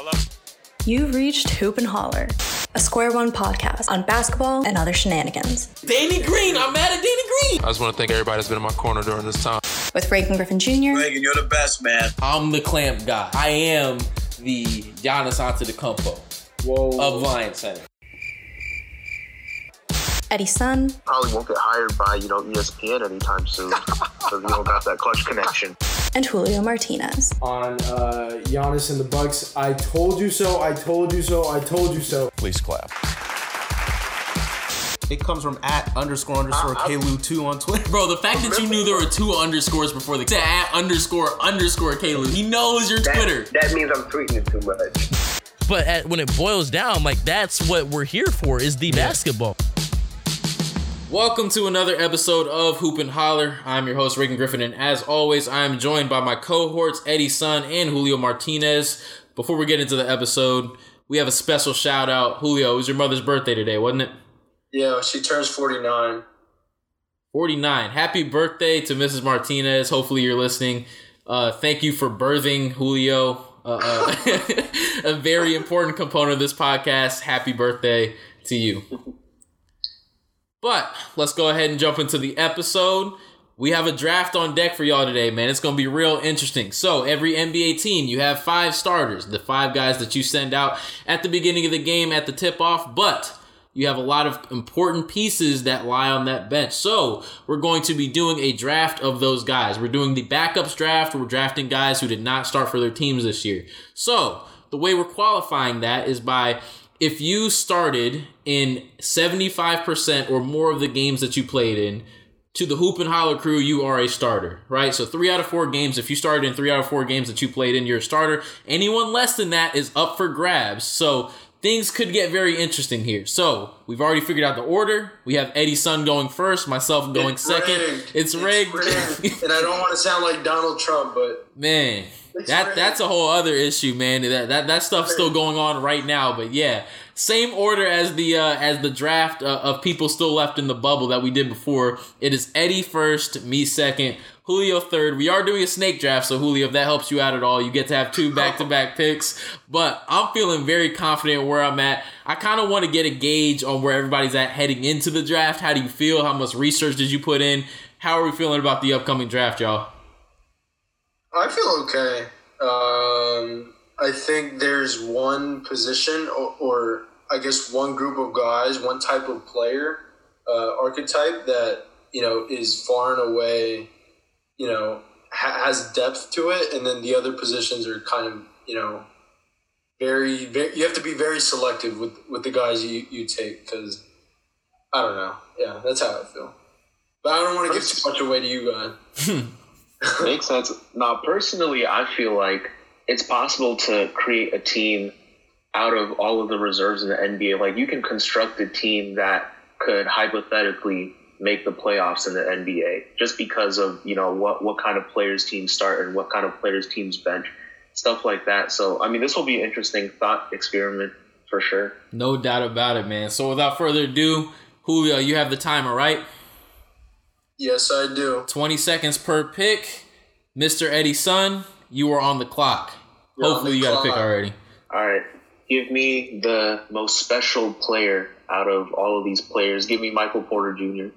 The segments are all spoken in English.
Hello? You've reached Hoop and Holler, a Square One podcast on basketball and other shenanigans. Danny Green, I'm mad at Danny Green. I just want to thank everybody that's been in my corner during this time. With Reagan Griffin Jr., Reagan, you're the best, man. I'm the clamp guy. I am the Giannis Antetokounmpo Whoa. of Lions Center. Eddie Sun, probably won't get hired by you know ESPN anytime soon because you don't got that clutch connection. And Julio Martinez. on uh, Giannis and the Bucks. I told you so. I told you so. I told you so. Please clap. It comes from at underscore underscore Kalu2 on Twitter. Bro, the fact that you knew there were two underscores before the to at underscore underscore Caleb, he knows your Twitter. That means I'm tweeting it too much. But at, when it boils down, like that's what we're here for is the basketball. Welcome to another episode of Hoop and Holler. I'm your host, Reagan Griffin, and as always, I am joined by my cohorts, Eddie Sun and Julio Martinez. Before we get into the episode, we have a special shout out. Julio, it was your mother's birthday today, wasn't it? Yeah, she turns 49. 49. Happy birthday to Mrs. Martinez. Hopefully, you're listening. Uh, thank you for birthing Julio, uh, uh, a very important component of this podcast. Happy birthday to you. But let's go ahead and jump into the episode. We have a draft on deck for y'all today, man. It's going to be real interesting. So, every NBA team, you have five starters, the five guys that you send out at the beginning of the game at the tip off, but you have a lot of important pieces that lie on that bench. So, we're going to be doing a draft of those guys. We're doing the backups draft. We're drafting guys who did not start for their teams this year. So, the way we're qualifying that is by if you started in 75% or more of the games that you played in, to the Hoop and Holler crew, you are a starter, right? So three out of four games, if you started in three out of four games that you played in, you're a starter. Anyone less than that is up for grabs. So things could get very interesting here. So we've already figured out the order. We have Eddie Sun going first, myself going It's second. rigged. It's rigged. and I don't want to sound like Donald Trump, but Man, that rigged. that's a whole other issue, man. That that that stuff's still going on right now, but yeah, same order as the uh, as the draft uh, of people still left in the bubble that we did before. It is Eddie first, me second, Julio third. We are doing a snake draft, so Julio, if that helps you out at all, you get to have two back to back picks. But I'm feeling very confident where I'm at. I kind of want to get a gauge on where everybody's at heading into the draft. How do you feel? How much research did you put in? How are we feeling about the upcoming draft, y'all? I feel okay. Um, I think there's one position, or, or I guess one group of guys, one type of player uh, archetype that you know is far and away, you know, ha- has depth to it, and then the other positions are kind of you know very, very you have to be very selective with with the guys you you take because I don't know. Yeah, that's how I feel. But I don't want to give too much away to you guys. Makes sense. Now, personally, I feel like it's possible to create a team out of all of the reserves in the NBA. Like you can construct a team that could hypothetically make the playoffs in the NBA just because of you know what what kind of players teams start and what kind of players teams bench, stuff like that. So I mean, this will be an interesting thought experiment for sure. No doubt about it, man. So without further ado, Julio, you have the timer, right? Yes, I do. 20 seconds per pick. Mr. Eddie Sun, you are on the clock. You're Hopefully the you got a pick already. All right, give me the most special player out of all of these players. Give me Michael Porter Jr.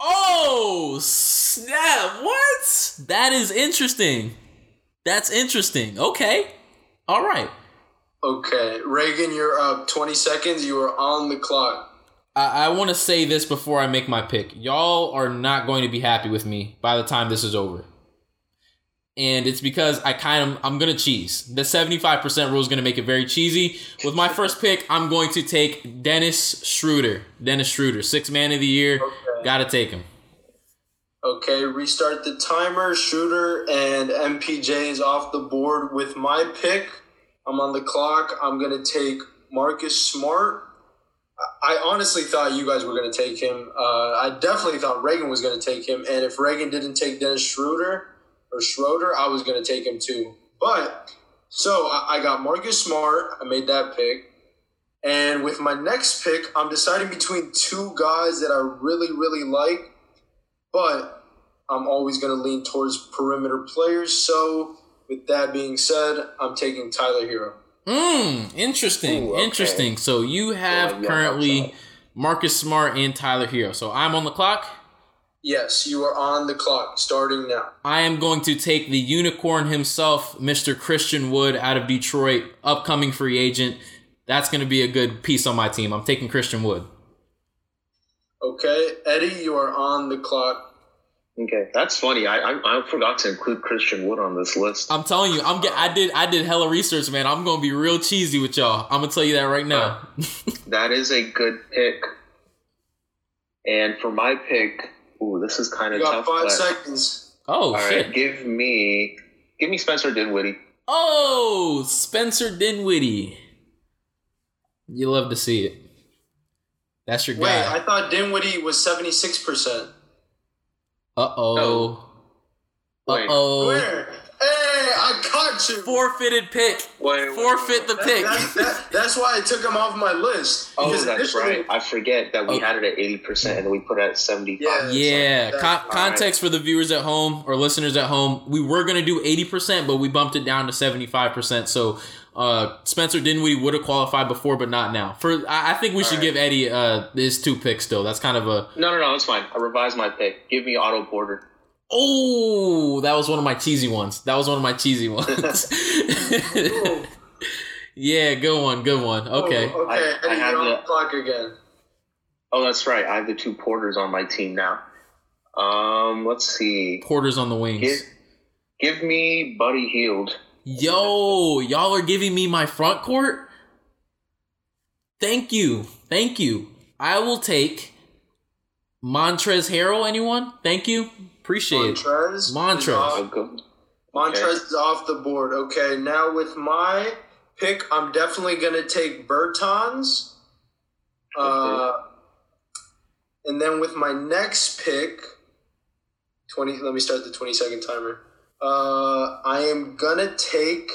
Oh, snap. What? That is interesting. That's interesting. Okay. All right. Okay, Reagan, you're up. 20 seconds. You are on the clock. I, I want to say this before I make my pick. Y'all are not going to be happy with me by the time this is over. And it's because I kind of I'm gonna cheese. The 75% rule is gonna make it very cheesy. With my first pick, I'm going to take Dennis Schroeder. Dennis Schroeder, six man of the year. Okay. Gotta take him. Okay, restart the timer. Schroeder and MPJ is off the board with my pick. I'm on the clock. I'm to take Marcus Smart. I I honestly thought you guys were going to take him. Uh, I definitely thought Reagan was going to take him. And if Reagan didn't take Dennis Schroeder or Schroeder, I was going to take him too. But so I, I got Marcus Smart. I made that pick. And with my next pick, I'm deciding between two guys that I really, really like but I'm always going to lean towards perimeter players. So, with that being said, I'm taking Tyler Herro. Hmm. interesting. Ooh, okay. Interesting. So you have Yeah, yeah, currently Marcus Smart and Tyler Herro. So I'm on the clock. Yes, you are on the clock starting now. I am going to take the unicorn himself, Mr. Christian Wood, out of Detroit, upcoming free agent. That's going to be a good piece on my team. I'm taking Christian Wood. Okay, Eddie, you are on the clock. Okay, that's funny. I, I I forgot to include Christian Wood on this list. I'm telling you, I'm get, I did I did hella research, man. I'm going to be real cheesy with y'all. I'm going to tell you that right now. That is a good pick. And for my pick, ooh, this is kind of You of got tough. five but- seconds. oh All shit. right, give me give me Spencer Dinwiddie. Oh, Spencer Dinwiddie. You love to see it. That's your guy. Wait. I thought Dinwiddie was 76%. Uh oh. Uh oh. Where? Hey, I caught you. Forfeited pick. Wait, wait, Forfeit the That- pick. that- that- that's why I took him off my list. Oh, that's right. I forget that we Oh. had it at eighty percent and we put it at seventy Yeah. Yeah, That's- con- context for the viewers at home or listeners at home. We were gonna do eighty percent, but we bumped it down to seventy five percent. So uh, Spencer Dinwiddie would have qualified before, but not now. For I, I think we should right. give Eddie uh, his two picks still. That's kind of a No, no, no, it's fine. I revised my pick. Give me Otto Porter. Oh, that was one of my cheesy ones. That was one of my cheesy ones. yeah, good one, good one. Okay, Oh, okay, I- I Eddie, have you're on the- the clock again. Oh, that's right. I have the two Porters on my team now. Um, let's see. Porter's on the wings. Give, give me Buddy Hield. Yo, y'all are giving me my front court? Thank you. Thank you. I will take Montrez Harrell. Anyone? Thank you. Appreciate it. Montrez. is Montrez. off- I'll is off the board. Okay, now with my pick, I'm definitely gonna take Bertans. Uh, and then with my next pick, twenty. Let me start the twenty second timer. Uh, I am gonna take.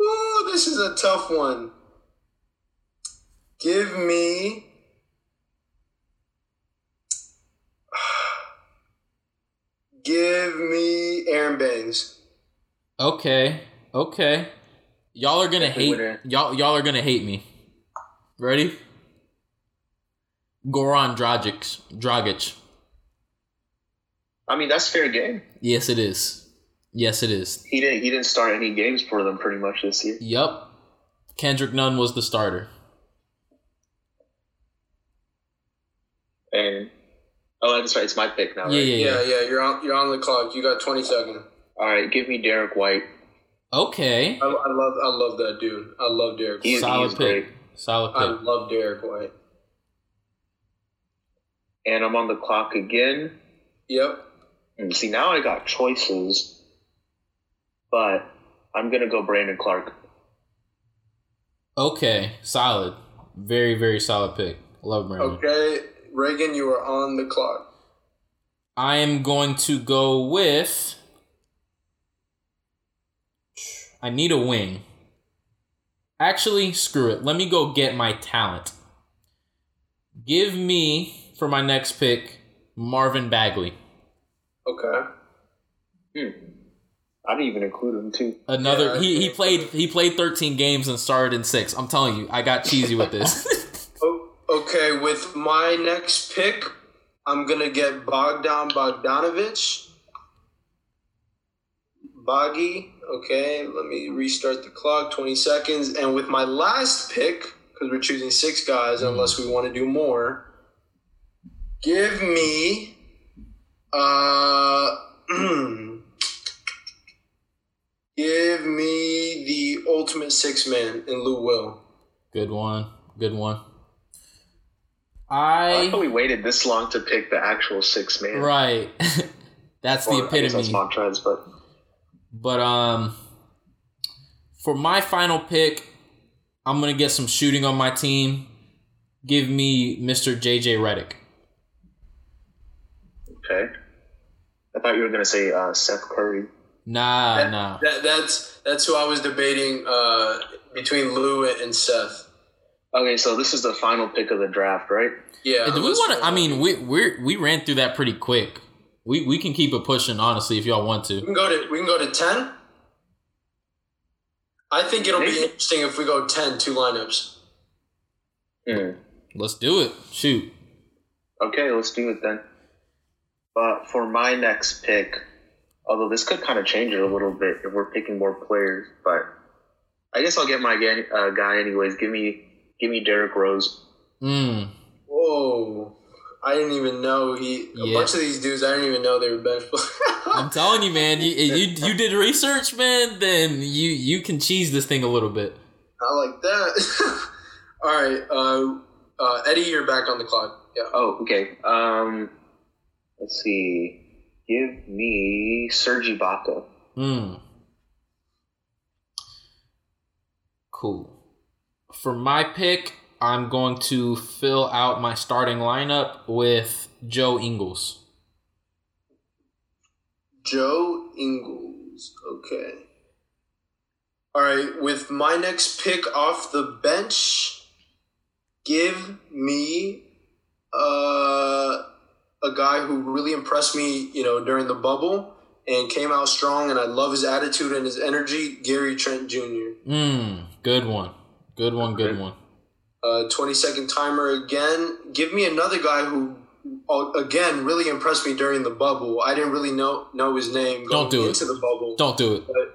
Ooh, this is a tough one. Give me. Give me Aron Baynes. Okay. Okay. Y'all are gonna That's hate winner. y'all y'all are gonna hate me. Ready? Goran Dragic. Dragic. I mean, that's fair game. Yes, it is. Yes, it is. He didn't. He didn't start any games for them pretty much this year. Yup. Kendrick Nunn was the starter. And oh, that's right. It's my pick now. Right? Yeah, yeah, Yeah, yeah. yeah, you're on you're on the clock. You got 20 seconds. All right, give me Derrick White. Okay. I, I love I love that dude. I love Derrick. He's- White. Solid he's pick. great. Solid I love Derrick White. And I'm on the clock again. Yep. And see, now I got choices, but I'm gonna go Brandon Clarke. Okay. Solid. Very, very solid pick. Love Brandon. Okay, Reagan, you are on the clock. I am going to go with. I need a wing. Actually, screw it. Let me go get my talent. Give me, for my next pick, Marvin Bagley. Okay. Hmm. I didn't even include him too. Another Yeah, he, he played he played 13 games and started in 6. I'm telling you, I got cheesy with this. Okay, with my next pick, I'm gonna get Bogdan Bogdanovich. Boggy. Okay, let me restart the clock. 20 seconds. And with my last pick, because we're choosing six guys, unless we want to do more, give me. Uh. Give me the ultimate six man in Lou Will. Good one. Good one. I like how we waited this long to pick the actual six man. right. That's the Or, I guess that's epitome. Montrez, but But um for my final pick, I'm gonna get some shooting on my team. Give me Mr. JJ Redick. okay. I thought you were gonna say uh, Seth Curry. Nah, That- nah. That, that's that's who I was debating uh, between Lou and Seth. Okay, so this is the final pick of the draft, right? Yeah. Do we want to? I mean, we we we ran through that pretty quick. We we can keep it pushing, honestly, if y'all want to. we to. can go to we can go to ten. I think it'll be interesting if we go 10 two lineups. Hmm. Let's do it. Shoot. Okay, let's do it then. But for my next pick, although this could kind of change it a little bit if we're picking more players, but I guess I'll get my uh, guy anyways. Give me, give me Derrick Rose. Mm. Whoa. I didn't even know he. A bunch of these dudes, I didn't even know they were bench players. I'm telling you, man. You, you you did research, man. Then you you can cheese this thing a little bit. I like that. All right. Uh, uh, Eddie, you're back on the clock. Yeah. Oh, okay. Um, let's see. Give me Serge Ibaka. Hmm. Cool. For my pick, I'm going to fill out my starting lineup with Joe Ingles. Joe Ingles. Okay. All right. With my next pick off the bench, give me uh, a guy who really impressed me, you know, during the bubble and came out strong, and I love his attitude and his energy. Gary Trent Jr. Hmm. Good one. Good one. Good one. Uh, 20 second timer again. Give me another guy who, uh, again, really impressed me during the bubble. I didn't really know know his name going Don't do it. into the bubble. Don't do it. But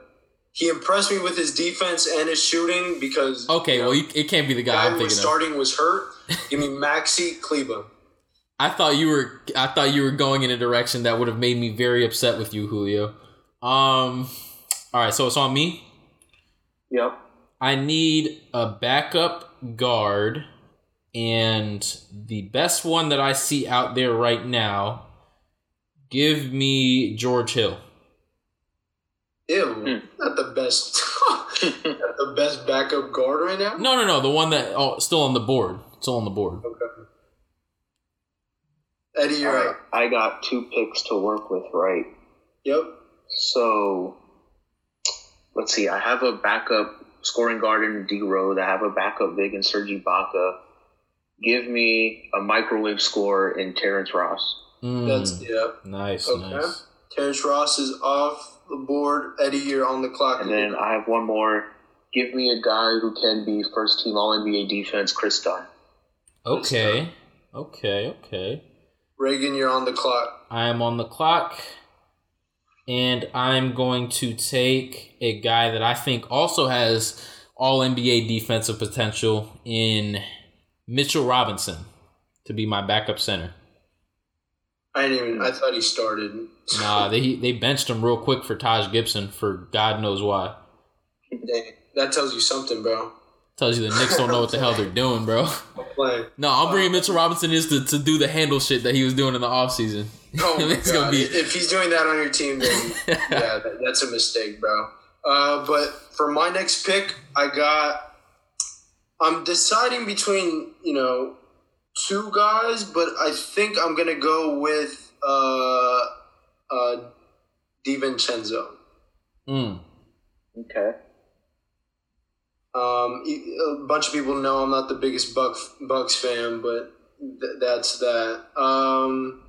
he impressed me with his defense and his shooting because Okay. you know, Well, you, it can't be the guy guy I'm who was of. starting was hurt. Give me Maxi Kleber. I thought you were I thought you were going in a direction that would have made me very upset with you, Julio. Um all right, so it's on me. Yep. I need a backup guard and the best one that I see out there right now give me George Hill. Ew, Hmm. not the best. not the best backup guard right now. No, no, no, the one that oh still on the board. Still on the board. Okay. Eddie, you're right. I got two picks to work with, right? Yep. So let's see. I have a backup scoring guard in D Rose. I have a backup big in Serge Ibaka. Give me a microwave score in Terrence Ross. Mm, That's yeah. nice, Okay. nice. Terrence Ross is off the board. Eddie, you're on the clock. And then I have one more. Give me a guy who can be first team All NBA defense, Kris Dunn. Okay. Okay, okay. Reagan, you're on the clock. I am on the clock, and I'm going to take a guy that I think also has all NBA defensive potential in Mitchell Robinson to be my backup center. I didn't even. I thought he started. Nah, they they benched him real quick for Taj Gibson for God knows why. Dang, that tells you something, bro. Tells you the Knicks don't know what the hell they're doing, bro. I'm. No, I'm bringing Mitchell Robinson is to, to do the handle shit that he was doing in the offseason. Oh my it's gonna God. be If he's doing that on your team, then yeah, that, that's a mistake, bro. Uh, but for my next pick, I got. I'm deciding between you know two guys, but I think I'm gonna go with uh, uh, Divincenzo. Mm. Okay. Um, a bunch of people know I'm not the biggest Buck, Bucks fan, but th- that's that. Um,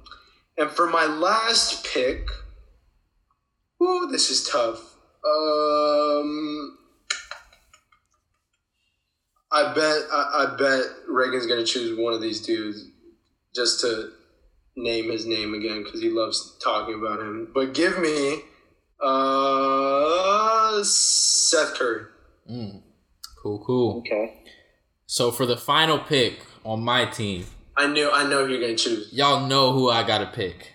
and for my last pick, ooh, this is tough. Um, I bet I, I bet Reagan's gonna choose one of these dudes just to name his name again because he loves talking about him. But give me uh, Seth Curry. Mm. Cool, cool. Okay. So for the final pick on my team, I knew I know who you're gonna choose. y'all know who I gotta pick.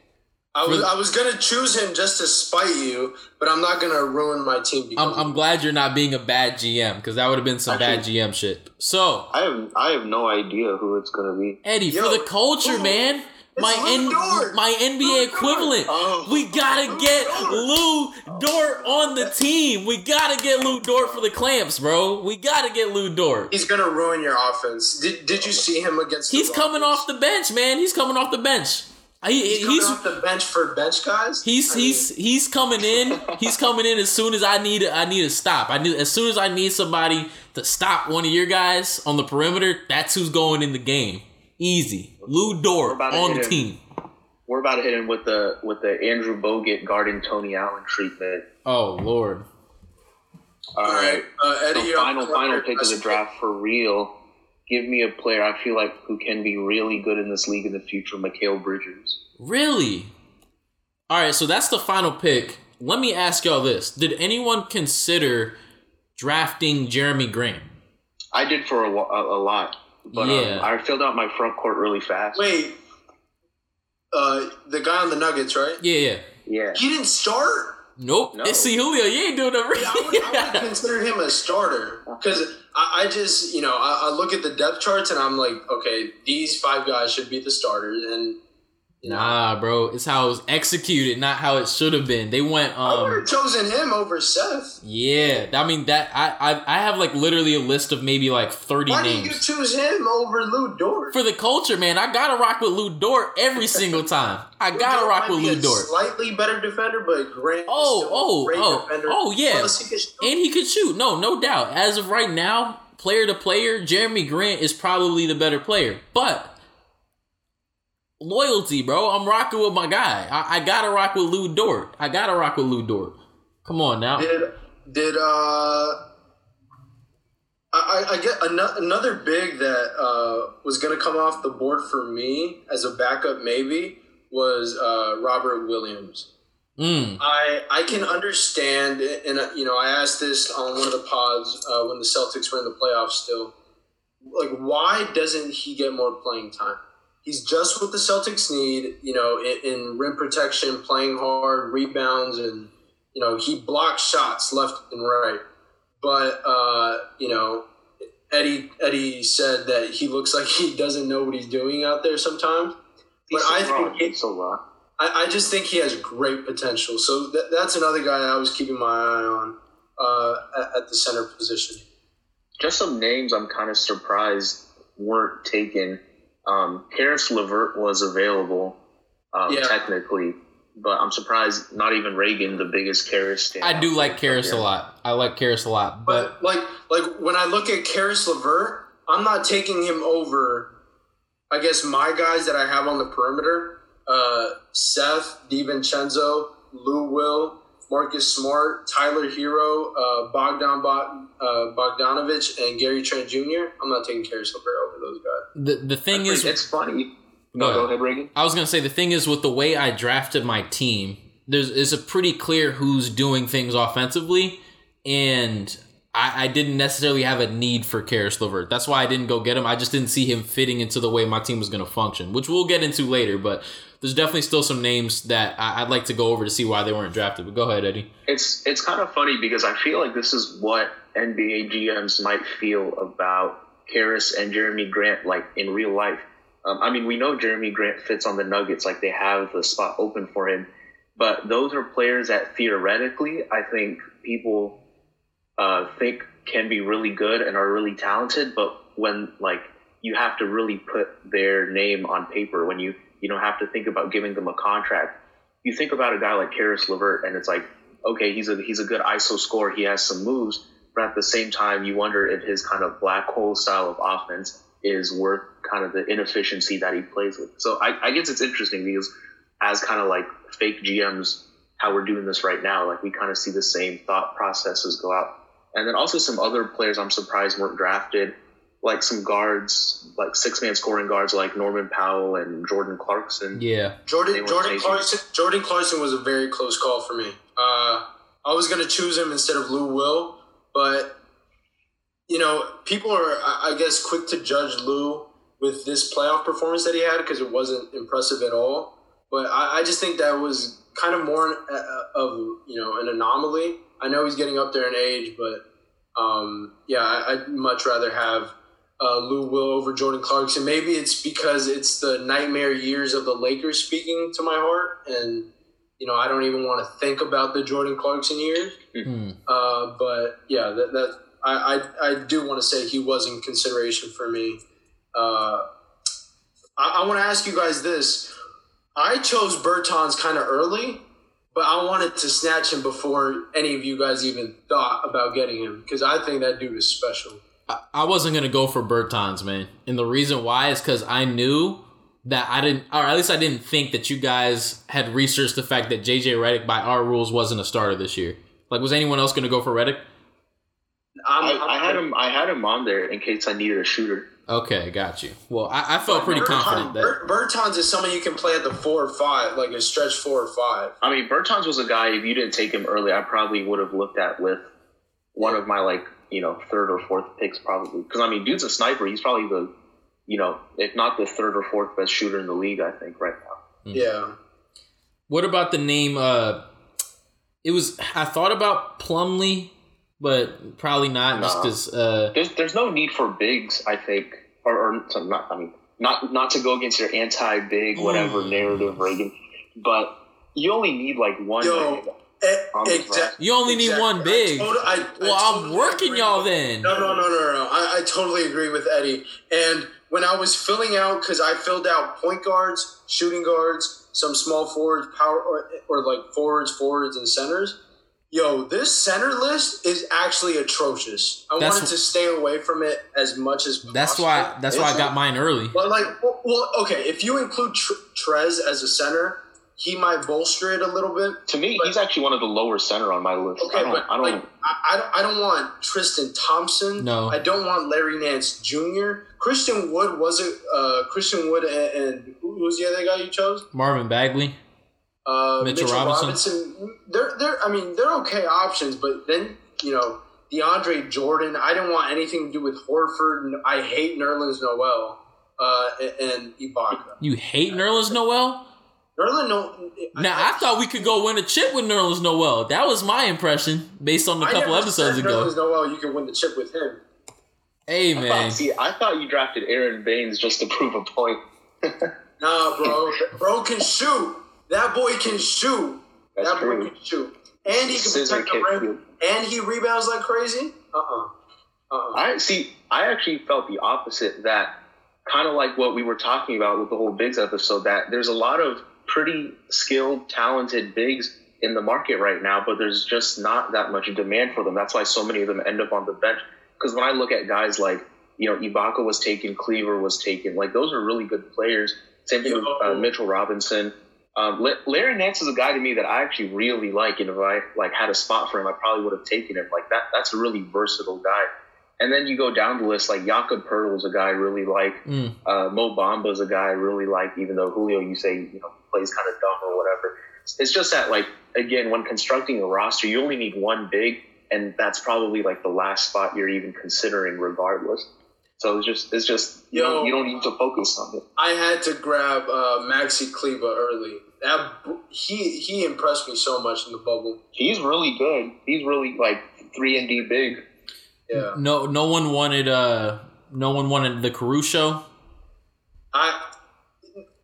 I was I was gonna choose him just to spite you, but I'm not gonna ruin my team. I'm, I'm glad you're not being a bad GM because that would have been some bad GM shit. So I have I have no idea who it's gonna be. Eddie, Yo, for the culture, who? man. My N- Dort. my NBA Lou equivalent. Oh. We gotta get Lu Dort on the team. We gotta get Lu Dort for the clamps, bro. We gotta get Lu Dort. he's gonna ruin your offense. Did, did you see him against? the He's coming off the bench, man. He's coming off the bench. He, He's, coming he's off the bench for bench guys. He's I mean, he's he's coming in. He's coming in as soon as I need I need a stop. I need as soon as I need somebody to stop one of your guys on the perimeter. That's who's going in the game. Easy. Lu Dort on the hit him. team. We're about to hit him with the with the Andrew Bogut guarding Tony Allen treatment. Oh lord. All right. Uh, Eddie, So you're final final pick of the draft for real. Give me a player I feel like who can be really good in this league in the future, Mikal Bridges. Really? All right, so that's the final pick. Let me ask y'all this: Did anyone consider drafting Jerami Grant? I did for a, a, a lot, but Yeah. um, I filled out my front court really fast. Wait, uh, the guy on the Nuggets, right? Yeah, yeah. Yeah. He didn't start. Nope. No. It's see Julio. You ain't doing nothing. I would, I would consider him a starter because I, I just, you know, I, I look at the depth charts and I'm like, okay, these five guys should be the starters, and you know, Nah, bro. It's how it was executed, not how it should have been. They went I would um have chosen him over Seth. Yeah. I mean that I I, I have like literally a list of maybe like 30 Why did you names. choose him over Lu Dort? For the culture, man, I gotta rock with Lu Dort every single time. I gotta rock with Lou a Dort. Slightly better defender, but Grant. Oh, oh, great oh, defender. oh, yeah. He. And he could shoot. No, no doubt. As of right now, player to player, Jerami Grant is probably the better player. But loyalty, bro. I'm rocking with my guy. I, I gotta rock with Lu Dort. I gotta rock with Lu Dort. Come on now. Did did uh? I, I I get ano- another big that uh, was going to come off the board for me as a backup maybe was uh, Robert Williams. Mm. I I can understand, and uh, you know, I asked this on one of the pods uh, when the Celtics were in the playoffs. Still, like, why doesn't he get more playing time? He's just what the Celtics need, you know, in, in rim protection, playing hard, rebounds, and you know, he blocks shots left and right. But uh, you know, Eddie Eddie said that he looks like he doesn't know what he's doing out there sometimes. But He's so I think He's so raw. I, I just think he has great potential. So th- that's another guy I was keeping my eye on uh, at, at the center position. Just some names I'm kind of surprised weren't taken. Um, Caris LeVert was available, um, Yeah. technically, but I'm surprised not even Reagan, the biggest Caris. I do like Caris a lot. I like Caris a lot. But But like like when I look at Caris LeVert, I'm not taking him over. I guess my guys that I have on the perimeter: uh, Seth, DiVincenzo, Lou Will, Marcus Smart, Tyler Herro, uh, Bogdan Bog- uh, Bogdanovich, and Gary Trent Jr. I'm not taking Caris LeVert over those guys. the the thing is it's funny. Go No, ahead. go ahead, Reagan. I was gonna say the thing is with the way I drafted my team, there's is a pretty clear who's doing things offensively, and I, I didn't necessarily have a need for Caris LeVert. That's why I didn't go get him. I just didn't see him fitting into the way my team was gonna function, which we'll get into later. But there's definitely still some names that I, I'd like to go over to see why they weren't drafted. But go ahead, Eddie. It's it's kind of funny because I feel like this is what NBA GMs might feel about Caris and Jerami Grant, like in real life. Um, I mean, we know Jerami Grant fits on the Nuggets, like they have the spot open for him. But those are players that theoretically, I think people uh, think can be really good and are really talented. But when like you have to really put their name on paper, when you you don't have to think about giving them a contract, you think about a guy like Caris LeVert, and it's like, okay, he's a he's a good ISO scorer. He has some moves, but at the same time, you wonder if his kind of black hole style of offense is worth kind of the inefficiency that he plays with. So I, I guess it's interesting because as kind of like fake GMs, how we're doing this right now, like we kind of see the same thought processes go out. And then also some other players I'm surprised weren't drafted, like some guards, like six man scoring guards like Norman Powell and Jordan Clarkson. Yeah, Jordan Jordan taken. Clarkson Jordan Clarkson was a very close call for me. Uh, I was gonna choose him instead of Lou Will, but you know people are I I guess quick to judge Lou with this playoff performance that he had because it wasn't impressive at all. But I, I just think that was kind of more of you know an anomaly. I know he's getting up there in age, but um, yeah, I, I'd much rather have uh, Lou Will over Jordan Clarkson. Maybe it's because it's the nightmare years of the Lakers speaking to my heart, and you know I don't even want to think about the Jordan Clarkson years. Hmm. Uh, but yeah, that, that I, I I do want to say he was in consideration for me. Uh, I, I want to ask you guys this. I chose Bertans kind of early, but I wanted to snatch him before any of you guys even thought about getting him because I think that dude is special. I, I wasn't gonna go for Bertans, man, and the reason why is because I knew that I didn't, or at least I didn't think that you guys had researched the fact that JJ Redick, by our rules, wasn't a starter this year. Like, was anyone else gonna go for Redick? I'm, I, I'm- I had him. I had him on there in case I needed a shooter. Okay, got you. Well, I, I felt pretty Bertans- confident that. Ber- Bertans is someone you can play at the four or five, like a stretch four or five. I mean, Bertans was a guy. If you didn't take him early, I probably would have looked at with one of my like you know third or fourth picks probably. Because I mean, dude's a sniper. He's probably the you know if not the third or fourth best shooter in the league. I think right now. Yeah. What about the name? Uh, it was. I thought about Plumlee, but probably not, just because. Uh, There's there's no need for bigs. I think, or, or so not. I mean, not not to go against your anti-big whatever Mm. narrative, Reagan, but you only need like one. Yo, big. e- On the exact- You only need exactly. one big. I tot- I- I well, I'm totally working y'all with- then. No, no, no, no, no. no. I, I totally agree with Eddie. And when I was filling out, because I filled out point guards, shooting guards, some small forwards, power, or, or like forwards, forwards, and centers. Yo, this center list is actually atrocious. I That's- wanted to stay away from it as much as possible. That's why. That's why I got mine early. But like, well, well, okay, if you include Trez as a center, he might bolster it a little bit. To me, But- he's actually one of the lower center on my list. Okay, I don't. but I don't. like, I, I, don't, I don't want Tristan Thompson. No. I don't want Larry Nance Jr. Christian Wood was it? Uh, Christian Wood and, and who who was the other guy you chose? Marvin Bagley. Uh, Mitchell Mitchell, Robinson. Robinson. They're they're. I mean, they're okay options, but then you know DeAndre Jordan. I didn't want anything to do with Horford. and I hate Nerlens Noel. Uh, and, and Ibaka. You hate Nerlens Noel? Nerlens no. Now I thought we could go win a chip with Nerlens Noel. That was my impression based on a couple never episodes said ago. Nerlens Noel, you can win the chip with him. Hey I thought- man, see, I thought you drafted Aron Baynes just to prove a point. Nah, bro. bro can shoot. That boy can shoot. That's that boy true. can shoot. And he can Scissor protect the rim. And he rebounds like crazy. Uh-uh. Uh-uh. I see. I actually felt the opposite. That kind of like what we were talking about with the whole bigs episode. That there's a lot of pretty skilled, talented bigs in the market right now, but there's just not that much demand for them. That's why so many of them end up on the bench. Because when I look at guys like you know Ibaka was taken, Kleber was taken, like those are really good players. Same thing with uh, Mitchell Robinson. Um, Larry Nance is a guy to me that I actually really like, and if I like had a spot for him, I probably would have taken him. Like that, that's a really versatile guy. And then you go down the list, like Jakob Poeltl is a guy I really like. Mm. Uh, Mo Bamba is a guy I really like, even though Julio, you say, you know, plays kind of dumb or whatever. It's just that, like, again, when constructing a roster, you only need one big, and that's probably like the last spot you're even considering, regardless. So it's just, it's just, you, Yo. don't, you don't need to focus on it. I had to grab uh, Maxi Kleber early. That he he impressed me so much in the bubble. He's really good. He's really like three and D big. Yeah. no, no one wanted. Uh, no one wanted the Caruso. I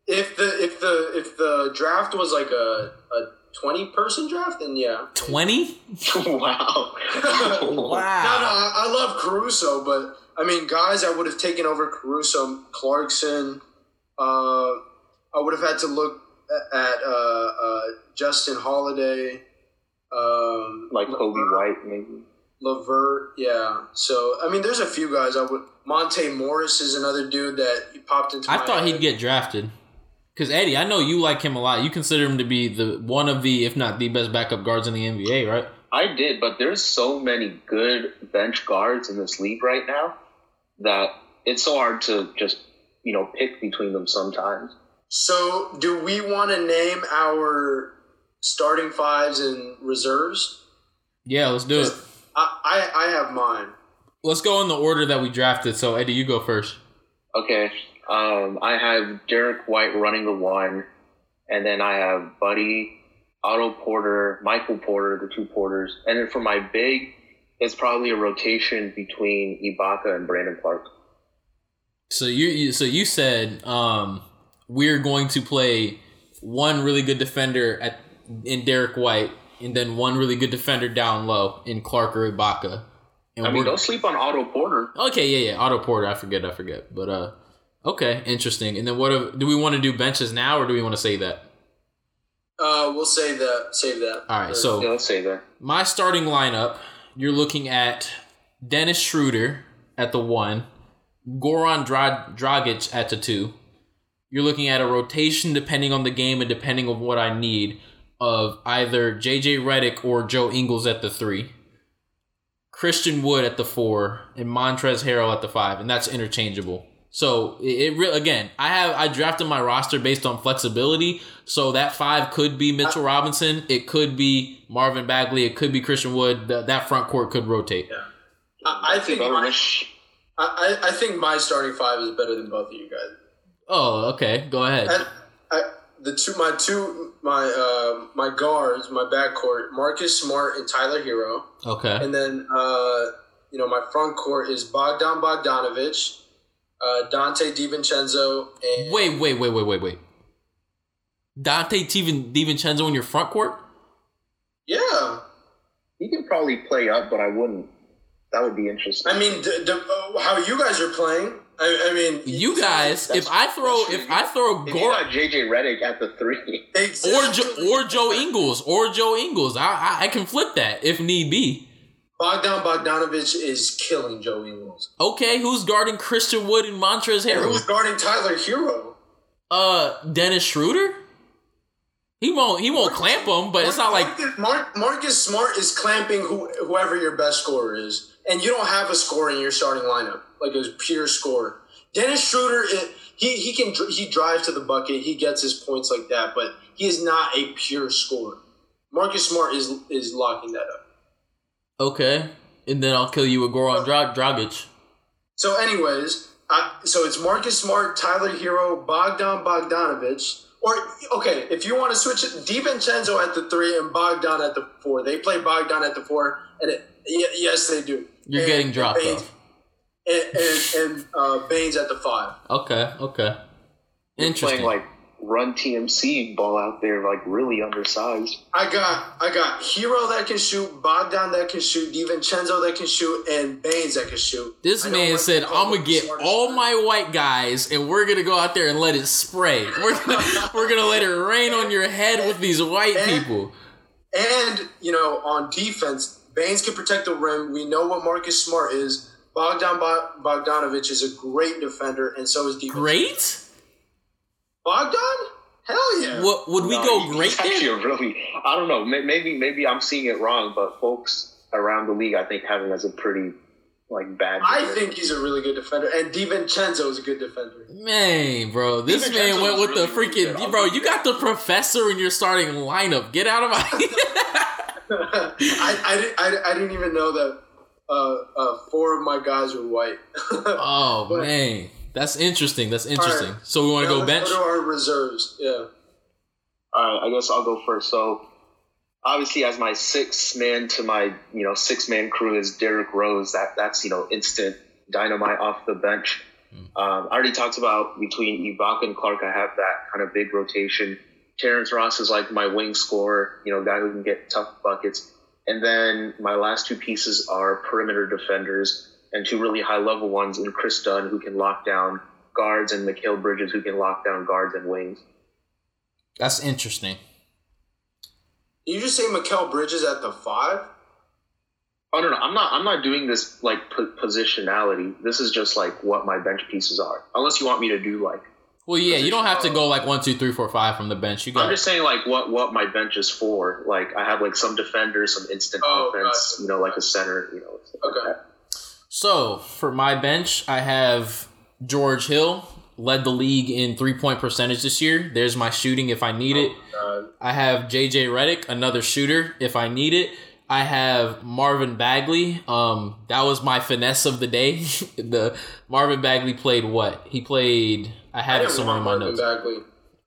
if the if the if the draft was like a a twenty person draft, then yeah. Twenty. wow. wow. No, no, I, I love Caruso, but I mean, guys, I would have taken over Caruso, Clarkson. Uh, I would have had to look at uh, uh, Justin Holiday, um, like Coby White, maybe. Levert. Yeah. So I mean, there's a few guys I would. Monte Morris is another dude that popped into. I my thought head. he'd get drafted. Cause Eddie, I know you like him a lot. You consider him to be the one of the, if not the best backup guards in the NBA, right? I did, but there's so many good bench guards in this league right now that it's so hard to just you know pick between them sometimes. So, do we want to name our starting fives and reserves? Yeah, let's do it. I, I, I have mine. Let's go in the order that we drafted. So Eddie, you go first. Okay, um, I have Derrick White running the one, and then I have Buddy, Otto Porter, Michael Porter, the two Porters, and then for my big, it's probably a rotation between Ibaka and Brandon Clarke. So you, you so you said um, we're going to play one really good defender at in Derrick White, and then one really good defender down low in Clarke or Ibaka. And I mean, don't sleep on Otto Porter. Okay, yeah, yeah. Otto Porter, I forget, I forget. But uh okay, interesting. And then what if, do we want to do benches now or do we want to say that? Uh, we'll save that. Save that. All right, Yeah, so let's say that. my starting lineup, you're looking at Dennis Schroeder at the 1, Goran Dra- Dragic at the 2. You're looking at a rotation depending on the game and depending on what I need of either JJ Redick or Joe Ingles at the 3. Christian Wood at the four, and Montrez Harrell at the five, and that's interchangeable. So it, it again, I have I drafted my roster based on flexibility. So that five could be Mitchell Robinson, it could be Marvin Bagley, it could be Christian Wood. Th- that front court could rotate. I, I think my, I, I I think my starting five is better than both of you guys. Oh, okay, go ahead. And I, the two my two my uh, my guards, my backcourt, Marcus Smart and Tyler Herro, Okay, and then uh, you know my front court is Bogdan Bogdanovich, uh, Donte DiVincenzo, and wait, wait, wait, wait, wait, wait. Donte Divin- DiVincenzo in your front court? yeah. He can probably play up, but I wouldn't. That would be interesting. I mean, d- d- uh, how you guys are playing? I, I mean, You guys, if I throw, if I throw if you got JJ Redick at the three, or jo- or Joe Ingles or Joe Ingles, I, I I can flip that if need be. Bogdan Bogdanovich is killing Joe Ingles. Okay, who's guarding Christian Wood and Montrez Who's guarding Tyler Herro? Uh, Dennis Schroeder. He won't. He won't clamp him, but it's not like Marcus, Mar- Marcus Smart is clamping who, whoever your best scorer is, and you don't have a scorer in your starting lineup, like a pure scorer. Dennis Schroeder, eh, he he can he drives to the bucket, he gets his points like that, but he is not a pure scorer. Marcus Smart is is locking that up. okay, and then I'll kill you with Goran Dra- Dragic. So, anyways, I, so it's Marcus Smart, Tyler Herro, Bogdan Bogdanovich. Or okay, if you want to switch it, DiVincenzo at the three and Bogdan at the four. They play Bogdan at the four, and it, y- yes, they do. You're And- getting dropped and. And and, and uh, Baynes at the five. Okay, okay, You're interesting. playing like run TMC ball out there, like really undersized. I got I got Herro that can shoot, Bogdan that can shoot, DiVincenzo that can shoot, and Baynes that can shoot. This I man said, "I'm gonna get all my white guys, and we're gonna go out there and let it spray. We're gonna, we're gonna let it rain on your head with these white And- people." And, you know, on defense, Baynes can protect the rim. We know what Marcus Smart is. Bogdan Bo- Bogdanovich is a great defender, and so is defense. Great. Bogdan? Hell yeah. What would we No, go he- great He's actually there? a really, I don't know. Maybe maybe I'm seeing it wrong, but folks around the league, I think, have him as a pretty like bad. I think he's a really good defender, and DiVincenzo is a good defender. Man, bro, this DiVincenzo man went was with the freaking good. bro. You got the professor in your starting lineup. Get out of my. I, I, I, I didn't even know that uh, uh, four of my guys were white. oh But- man, that's interesting. That's interesting. Alright. So we want to Now go bench. Go to our reserves. Yeah. All right, I guess I'll go first. So, obviously, as my six man to my you know six man crew is Derrick Rose. That that's you know instant dynamite off the bench. Um, I already talked about between Ibaka and Clarke. I have that kind of big rotation. Terrence Ross is like my wing scorer, you know, guy who can get tough buckets. And then my last two pieces are perimeter defenders and two really high level ones in Kris Dunn, who can lock down guards, and Mikal Bridges, who can lock down guards and wings. That's interesting. Did you just say Mikal Bridges at the five? Oh no, no, I'm not. I'm not doing this like po- positionality. This is just like what my bench pieces are. Unless you want me to do like, Well, yeah, you don't have to go like one, two, three, four, five from the bench. You go I'm just saying like what what my bench is for. Like I have like some defenders, some instant Oh, offense. gotcha. You know, like a center. You know. stuff like Okay. So for my bench, I have George Hill led the league in three point percentage this year. There's my shooting if I need it. Uh, I have JJ Redick, another shooter if I need it. I have Marvin Bagley. Um, that was my finesse of the day. the Marvin Bagley played what? He played. I I had it somewhere in my notes. Bagley. You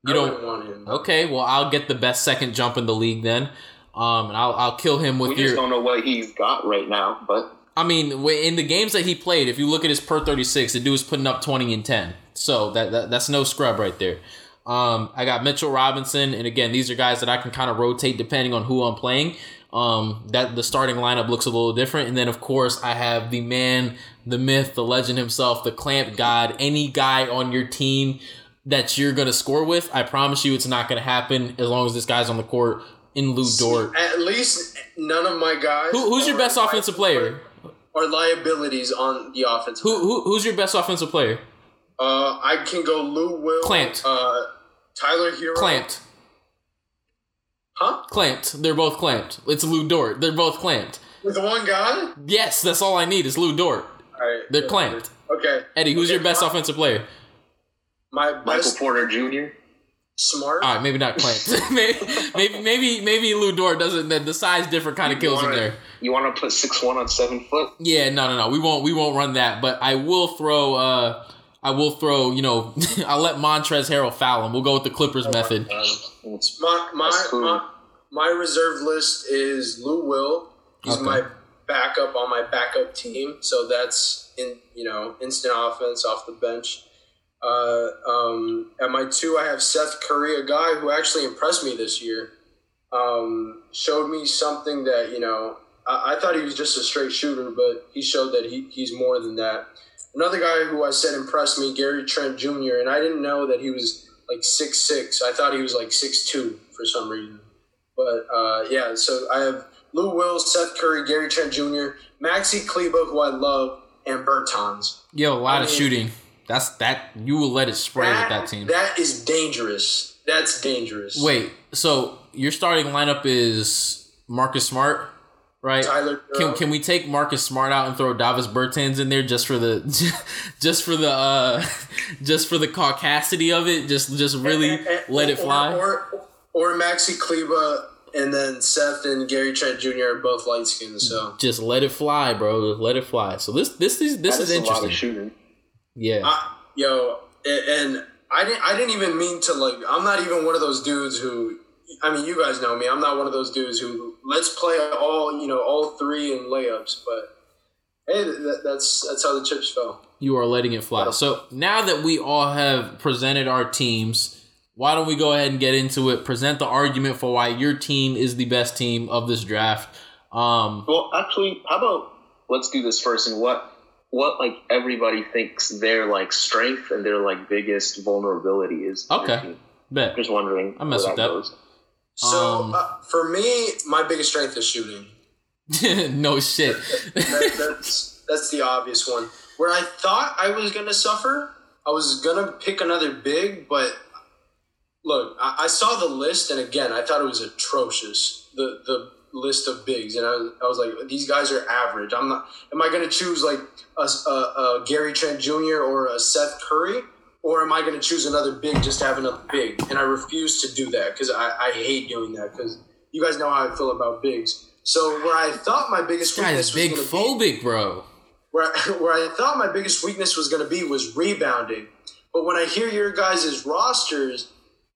I don't- want him. Okay, well I'll get the best second jump in the league then. Um, and I'll I'll kill him with We your. just don't know what he's got right now, but I mean, in the games that he played, if you look at his per 36, the dude was putting up 20 and 10. So that, that that's no scrub right there. Um, I got Mitchell Robinson, and again, these are guys that I can kind of rotate depending on who I'm playing. Um, that the starting lineup looks a little different, and then of course I have the man, the myth, the legend himself, the clamp god. Any guy on your team that you're gonna score with, I promise you, it's not gonna happen as long as this guy's on the court in Lu Dort. At least none of my guys. Who, who's your best offensive player? Are liabilities on the offense. Who, who who's your best offensive player? Uh, I can go Lou Will. Clamped. Uh, Tyler Herro. Clamped. Huh? Clamped. They're both clamped. It's Lu Dort. They're both clamped. With one guy? Yes, that's all I need is Lu Dort. All right. They're clamped. Okay. Eddie, who's Okay, your best my- offensive player? My Michael Porter Jr. smart. All right, maybe not clamped. maybe, maybe, maybe, maybe Lu Dort doesn't. The, the size different kind of kills him there. You want to put six one on seven foot? Yeah, no, no, no. We won't. We won't run that. But I will throw. uh I will throw. You know, I'll let Montrez Harrell foul him. We'll go with the Clippers method. My my, cool. my my reserve list is Lou Will. He's Okay. my backup on my backup team, so that's in you know instant offense off the bench. Uh, um, at my two, I have Seth Curry, a guy who actually impressed me this year. Um, showed me something that you know I, I thought he was just a straight shooter, but he showed that he, he's more than that. Another guy who I said impressed me, Gary Trent Jr., and I didn't know that he was like six six. I thought he was like six two for some reason. But uh, yeah, so I have Lou Will, Seth Curry, Gary Trent Jr., Maxi Kleber, who I love, and Bertans. Yo, a lot I of shooting. That's that. You will let it spray with that team. That is dangerous. That's dangerous. Wait, so your starting lineup is Marcus Smart, right? Tyler Can, Herro. can we take Marcus Smart out and throw Davis Bertans in there just for the just for the uh just for the caucasity of it? Just just really And- and- let it fly. Or, or, Maxi Kleber, and then Seth and Gary Trent Jr. are both light skinned. So Just let it fly, bro. Let it fly. So this this is this that is is a lot of interesting. shooting. Yeah. I, yo, a- and I didn't. I didn't even mean to like. I'm not even one of those dudes who. I mean, you guys know me. I'm not one of those dudes who let's play all you know all three in layups. But hey, that, that's that's how the chips fell. You are letting it fly. So now that we all have presented our teams, why don't we go ahead and get into it? Present the argument for why your team is the best team of this draft. Um, Well, actually, how about let's do this first and what what like everybody thinks their like strength and their like biggest vulnerability is. Okay. team. bet. Just wondering. I mess where with that. goes. So Um, uh, for me, my biggest strength is shooting. no shit. That, that's that's the obvious one. Where I thought I was gonna suffer, I was gonna pick another big, but look, I, I saw the list, and again, I thought it was atrocious. The the list of bigs, and I was, I was like, these guys are average. I'm not. Am I gonna choose like a, a, a Gary Trent Jr. or a Seth Curry? Or am I going to choose another big just to have another big? And I refuse to do that because I, I hate doing that because you guys know how I feel about bigs. So where I thought my biggest This weakness big was going to be, phobic, bro. where, where I thought my biggest weakness was going to be was rebounding. But when I hear your guys' rosters,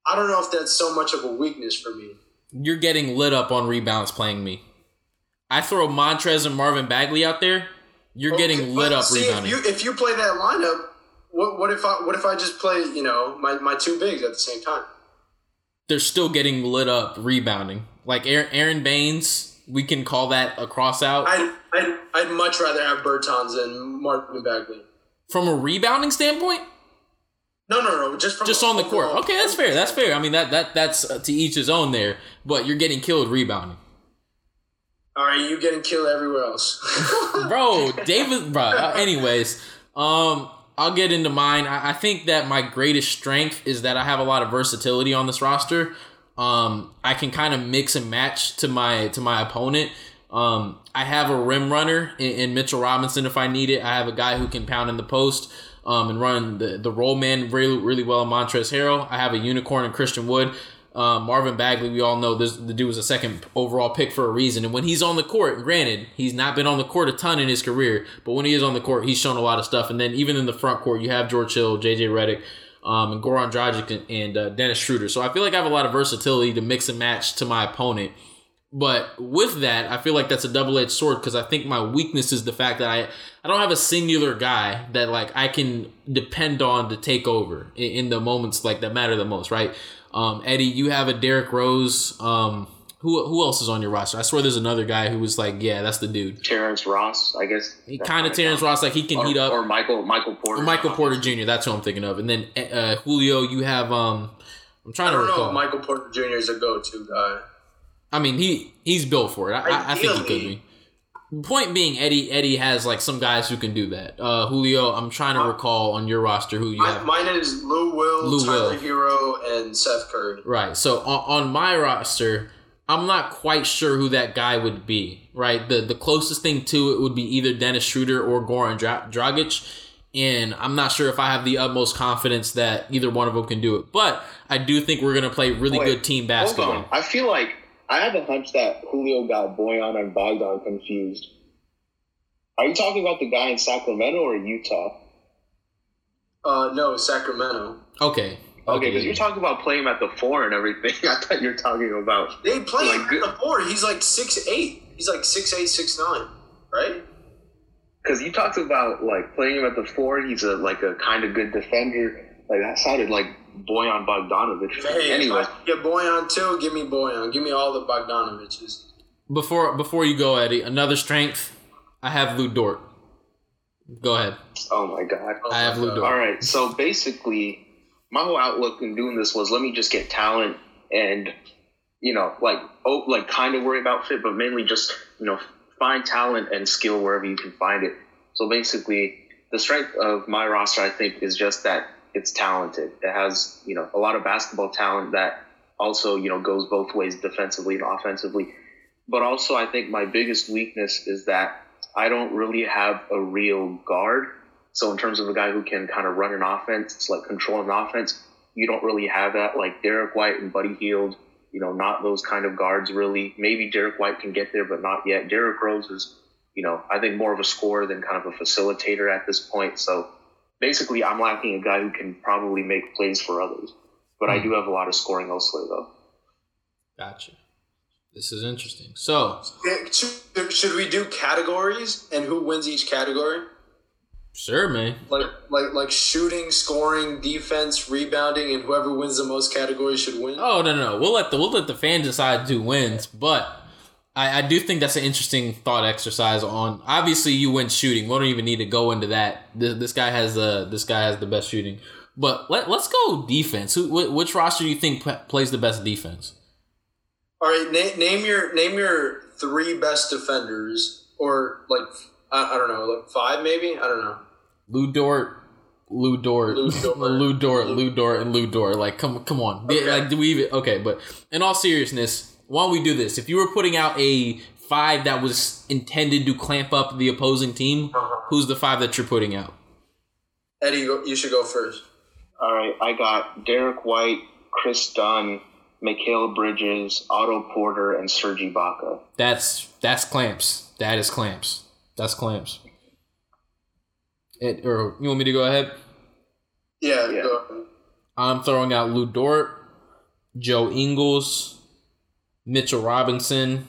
I don't know if that's so much of a weakness for me. You're getting lit up on rebounds playing me. I throw Montrez and Marvin Bagley out there. You're Okay, getting lit up see, rebounding. If you, if you play that lineup, what, what if I what if I just play you know my, my two bigs at the same time? They're still getting lit up rebounding. Like Aron, Aron Baynes, we can call that a cross out. I'd, I'd, I'd much rather have Bertans than Marvin Bagley. From a rebounding standpoint, No, no, no, just from just on the court. overall- Okay, that's fair. That's fair. I mean that that that's uh, to each his own there. But you're getting killed rebounding, All right, you getting killed everywhere else. bro. David, bro. Anyways, um, I'll get into mine. I, I think that my greatest strength is that I have a lot of versatility on this roster. Um, I can kind of mix and match to my to my opponent. Um, I have a rim runner in, in Mitchell Robinson if I need it. I have a guy who can pound in the post um, and run the, the roll man really really well in Montrezl Harrell. I have a unicorn in Christian Wood. Um, Marvin Bagley, we all know this. The dude was a second overall pick for a reason. And when he's on the court, granted, he's not been on the court a ton in his career, but when he is on the court, he's shown a lot of stuff. And then even in the front court, you have George Hill, JJ Redick, um, and Goran Dragic and, and uh, Dennis Schroeder. So I feel like I have a lot of versatility to mix and match to my opponent. But with that, I feel like that's a double edged sword because I think my weakness is the fact that I I don't have a singular guy that like I can depend on to take over in, in the moments like that matter the most, right? Um, Eddie, you have a Derrick Rose. Um, who who else is on your roster? I swear there's another guy who was like, yeah, that's the dude. Terrence Ross, I guess. He kind of Terrence. Ross, like he can or, heat up. Or Michael Michael Porter. Michael Porter Jr. That's who I'm thinking of. And then uh, Julio, you have um, I'm trying I to don't know recall. if Michael Porter Jr. is a go-to guy. I I mean, he he's built for it. I, I, I think he could Ideally. be. Point being, Eddie Eddie has like some guys who can do that. Uh, Julio, I'm trying to recall on your roster who you My, have. mine is Lou Will, Lou Tyler Will. Herro, and Seth Curry. Right. So on, on my roster, I'm not quite sure who that guy would be. Right, the the closest thing to it would be either Dennis Schroeder or Goran Dra- Dragic, and I'm not sure if I have the utmost confidence that either one of them can do it. But I do think we're gonna play really Wait, good team basketball. Hold on. I feel like I have a hunch that Julio got Bojan and Bogdan confused. Are you talking about the guy in Sacramento or Utah? Uh, no, Sacramento. Okay. Okay, because you're talking about playing him at the four and everything. I thought you were talking about. They play Like, him good- at the four. He's like six eight. He's like six eight, six nine, right? Because you talked about like playing him at the four. He's a like a kind of good defender. Like that sounded like Bojan Bogdanovic. Hey, anyway, if I get Bojan too. Give me Bojan. Give me all the Bogdanoviches. Before before you go, Eddie, another strength. I have Lu Dort. Go ahead. oh my god. Oh I have my Lu Dort. All right, so basically, my whole outlook in doing this was let me just get talent and you know, like oh, like kind of worry about fit, but mainly just you know find talent and skill wherever you can find it. So basically, the strength of my roster, I think, is just that it's talented. It has you know a lot of basketball talent that also you know goes both ways defensively and offensively. But also, I think my biggest weakness is that I don't really have a real guard. So in terms of a guy who can kind of run an offense, like control an offense, you don't really have that. Like Derrick White and Buddy Hield, you know, not those kind of guards really. Maybe Derrick White can get there, but not yet. Derrick Rose is, you know, I think more of a scorer than kind of a facilitator at this point. So basically, I'm lacking a guy who can probably make plays for others. But I hmm. do have a lot of scoring elsewhere, though. Gotcha. This is interesting. So Should, should we do categories and who wins each category? sure, man. Like like like shooting, scoring, defense, rebounding, and whoever wins the most categories should win. Oh no, no, no. We'll let the we'll let the fans decide who wins, but I, I do think that's an interesting thought exercise. On obviously you went shooting. We don't even need to go into that. This, this guy has the this guy has the best shooting. But let let's go defense. Who wh- which roster do you think p- plays the best defense? All right, na- name your name your three best defenders, or like I, I don't know, like five maybe. I don't know. Lu Dort, Lu Dort, Lou Dort. Lu Dort, Lu Dort, and Lu Dort. Like, come, come on. Okay. Like, do we even? Okay, but in all seriousness, why don't we do this? If you were putting out a five that was intended to clamp up the opposing team, Uh-huh. who's the five that you're putting out? Eddie, you should go first. All right, I got Derrick White, Kris Dunn, Mikal Bridges, Otto Porter, and Serge Ibaka. That's that's clamps. That is clamps. That's clamps. It, or you want me to go ahead? Yeah, Yeah. go ahead. I'm throwing out Lu Dort, Joe Ingles, Mitchell Robinson.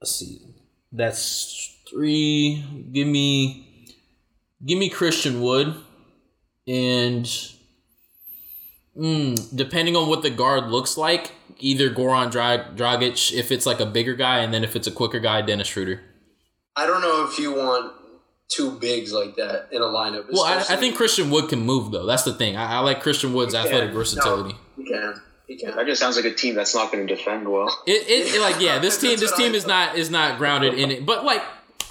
Let's see. That's three. Give me give me Christian Wood. And mm, depending on what the guard looks like, either Goran Dra- Dragic if it's like a bigger guy, and then if it's a quicker guy, Dennis Schroeder. I don't know if you want two bigs like that in a lineup. Well, I, I think Christian Wood can move though. That's the thing. I, I like Christian Wood's athletic versatility. No, he can. He can. That just sounds like a team that's not going to defend well. It, it, it- like yeah, this team this team I is not is not grounded in it. But like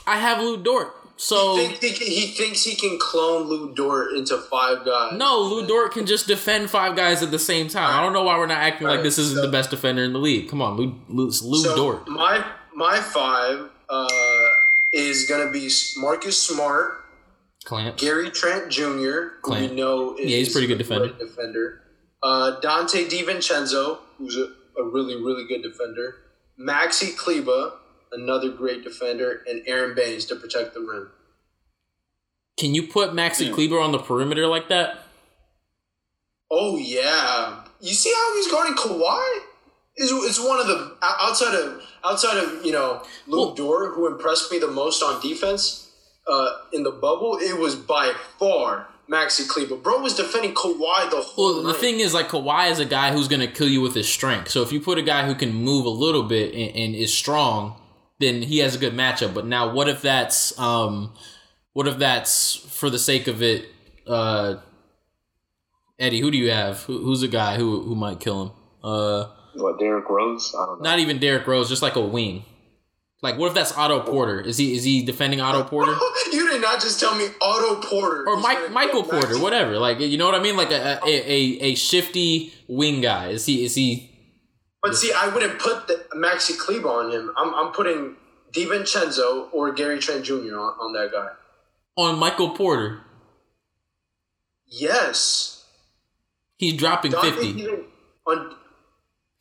I have Lu Dort, so He, think, he, can- he thinks he can clone Lu Dort into five guys. no, Lu Dort can just defend five guys at the same time. I don't know why we're not acting like this isn't the best defender in the league. Come on, Lou Lou, Lou so Dort. My my five uh, is gonna be Marcus Smart, Clamps. Gary Trent Jr., who Clamp. we know is Yeah, he's pretty good defender. defender. Uh, Donte DiVincenzo, who's a, a really really good defender. Maxi Kleber, another great defender, and Aron Baynes to protect the rim. Can you put Maxi Kleber on the perimeter like that? Oh yeah, you see how he's guarding Kawhi? Is it's one of the outside of outside of you know Luke Well- Dort who impressed me the most on defense uh, in the bubble. It was by far Maxi Kleber. Bro was defending Kawhi the whole Well, the thing is, like Kawhi is a guy who's gonna kill you with his strength. So if you put a guy who can move a little bit and, and is strong, then he has a good matchup. But now, what if that's um, what if that's for the sake of it, uh, Eddie? Who do you have? Who, who's a guy who who might kill him? Uh, What, Derrick Rose? I don't know. not even Derrick Rose, just like a wing. Like, what if that's Otto Porter? Is he is he defending Otto Porter? you did not just tell me Otto Porter or Mike Michael Porter, whatever. Like you know what I mean? Like a a, a, a shifty wing guy. Is he is he But see, I wouldn't put the Maxi Kleber on him. I'm, I'm putting DiVincenzo or Gary Trent Jr. on, on that guy. On Michael Porter, Yes. he's dropping Donte fifty. even- on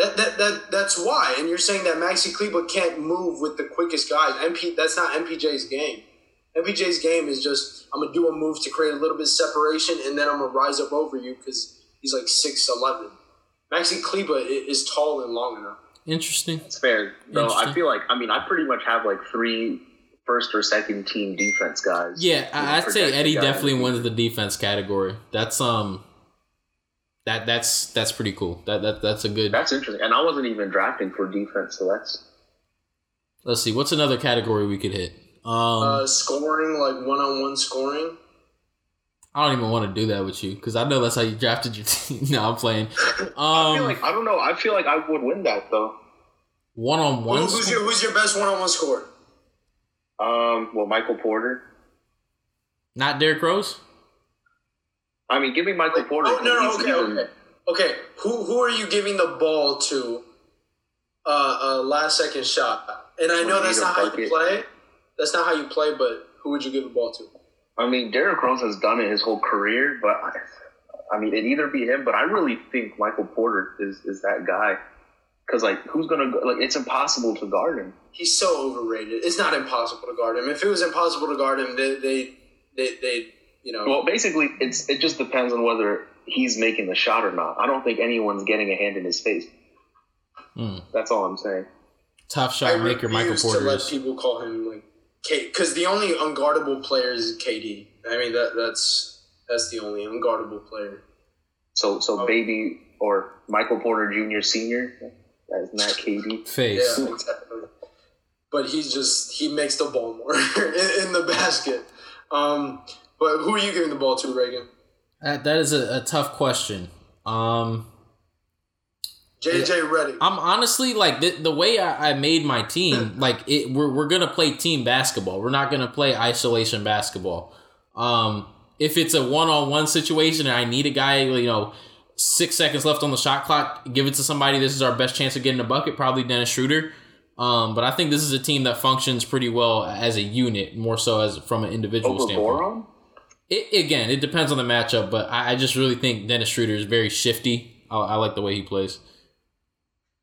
That, that, that that's why. And you're saying that Maxi Kleber can't move with the quickest guys. MP that's not MPJ's game. MPJ's game is just I'm gonna do a move to create a little bit of separation, and then I'm gonna rise up over you because he's like six eleven. Maxi Kleber is tall and long enough. Interesting. It's fair. Though Interesting. I feel like I mean I pretty much have like three first or second team defense guys. Yeah, I- I'd say Eddie guys. definitely wins the defense category. That's um, that that's that's pretty cool. That that that's a good. That's interesting. And I wasn't even drafting for defense, so that's Let's see, what's another category we could hit? Um, Uh, scoring like one on one scoring. I don't even want to do that with you because I know that's how you drafted your team. no, I'm playing. I feel Um, like I don't know. I feel like I would win that though. One on one. who's your who's your best one on one scorer? Um, well, Michael Porter. Not Derrick Rose. I mean, give me Michael Porter. Oh, no, no, okay, even- okay, okay. Who who are you giving the ball to? Uh, uh, last second shot. And I know that's not how you play. That's not how you play. But who would you give the ball to? I mean, Derrick Rose has done it his whole career, but I, I mean, it'd either be him, but I really think Michael Porter is is that guy. Because like, who's gonna go- like? It's impossible to guard him. He's so overrated. It's not impossible to guard him. If it was impossible to guard him, they they they, they you know. Well, basically, it's it just depends on whether he's making the shot or not. I don't think anyone's getting a hand in his face. Hmm. That's all I'm saying. Tough I shot maker Michael refuse to Porter let people call him like K because the only unguardable player is KD. I mean that that's that's the only unguardable player. So, so Oh. baby or Michael Porter Jr. Senior, that's not KD. Face. Yeah, exactly. But he's just he makes the ball more in, in the basket. Um, but who are you giving the ball to, Reagan? That, that is a, a tough question. Um, JJ Redick. I'm honestly like the, the way I, I made my team. Like it, we're we're gonna play team basketball. We're not gonna play isolation basketball. Um, if it's a one on one situation and I need a guy, you know, six seconds left on the shot clock, give it to somebody. This is our best chance of getting a bucket. Probably Dennis Schroeder. Um, but I think this is a team that functions pretty well as a unit, more so as from an individual Over standpoint. Boron? It, again, it depends on the matchup, but I, I just really think Dennis Schroeder is very shifty. I, I like the way he plays.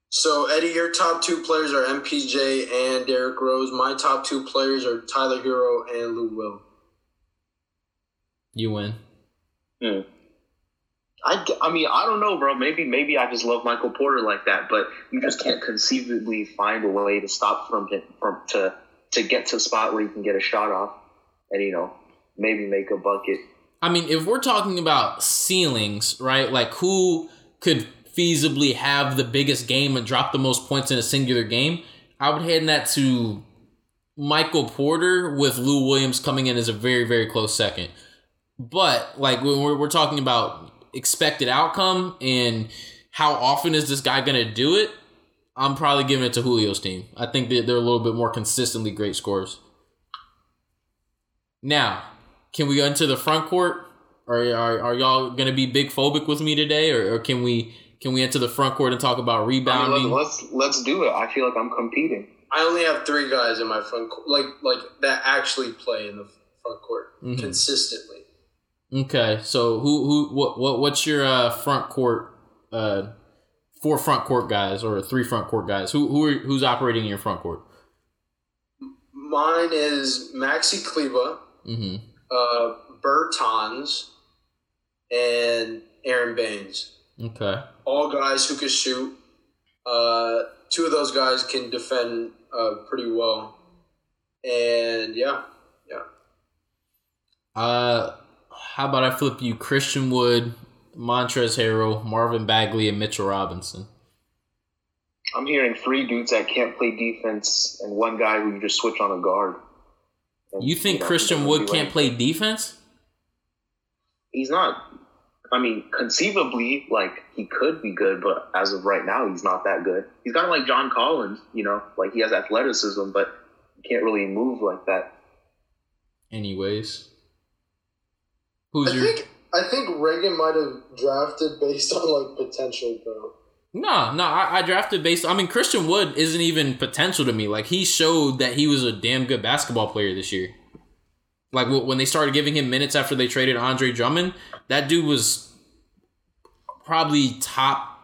So Eddie, your top two players are MPJ and Derrick Rose. My top two players are Tyler Herro and Lou Will. You win. Hmm. I, I mean, I don't know, bro. Maybe maybe I just love Michael Porter like that, but you just can't conceivably find a way to stop from from to to get to a spot where you can get a shot off, and you know maybe make a bucket. I mean, if we're talking about ceilings, right? Like who could feasibly have the biggest game and drop the most points in a singular game? I would hand that to Michael Porter with Lou Williams coming in as a very, very close second. But like when we're, we're talking about expected outcome and how often is this guy going to do it, I'm probably giving it to Julio's team. I think that they're a little bit more consistently great scorers. Now, can we go into the front court? Or are, are y'all gonna be big phobic with me today, or, or can we can we enter the front court and talk about I rebounding? mean, let's, let's let's do it. I feel like I'm competing. I only have three guys in my front court, like like that actually play in the front court Mhm. consistently. okay, so who who what what what's your uh, front court uh four front court guys or three front court guys? Who who are, who's operating in your front court? Mine is Maxi Kleber, Mm-hmm. Uh, Bertans, and Aron Baynes. Okay. All guys who can shoot. Uh, two of those guys can defend uh, pretty well. And yeah, yeah. Uh, how about I flip you Christian Wood, Montrez Harrell, Marvin Bagley, and Mitchell Robinson? I'm hearing three dudes that can't play defense and one guy who you just switch on a guard. And, You think know, Christian Wood can't play defense? He's not. I mean, conceivably, like he could be good, but as of right now, he's not that good. He's kind of like John Collins, you know, like he has athleticism, but he can't really move like that. Anyways, who's I your? think I think Reagan might have drafted based on like potential, bro. No, no, I, I drafted based. I mean, Christian Wood isn't even potential to me. Like he showed that he was a damn good basketball player this year. Like when they started giving him minutes after they traded Andre Drummond, that dude was probably top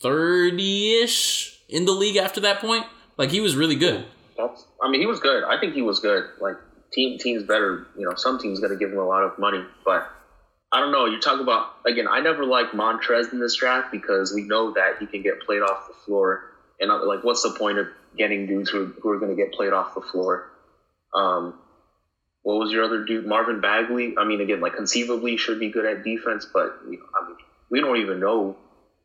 thirty ish in the league after that point. Like he was really good. That's. I mean, he was good. I think he was good. Like team teams better. You know, some teams going to give him a lot of money, but I don't know. You talk about again. I never liked Montrez in this draft because we know that he can get played off the floor, and uh, like, what's the point of getting dudes who, who are going to get played off the floor? Um, what was your other dude? Marvin Bagley. I mean, again, like conceivably should be good at defense, but you know, I mean, we don't even know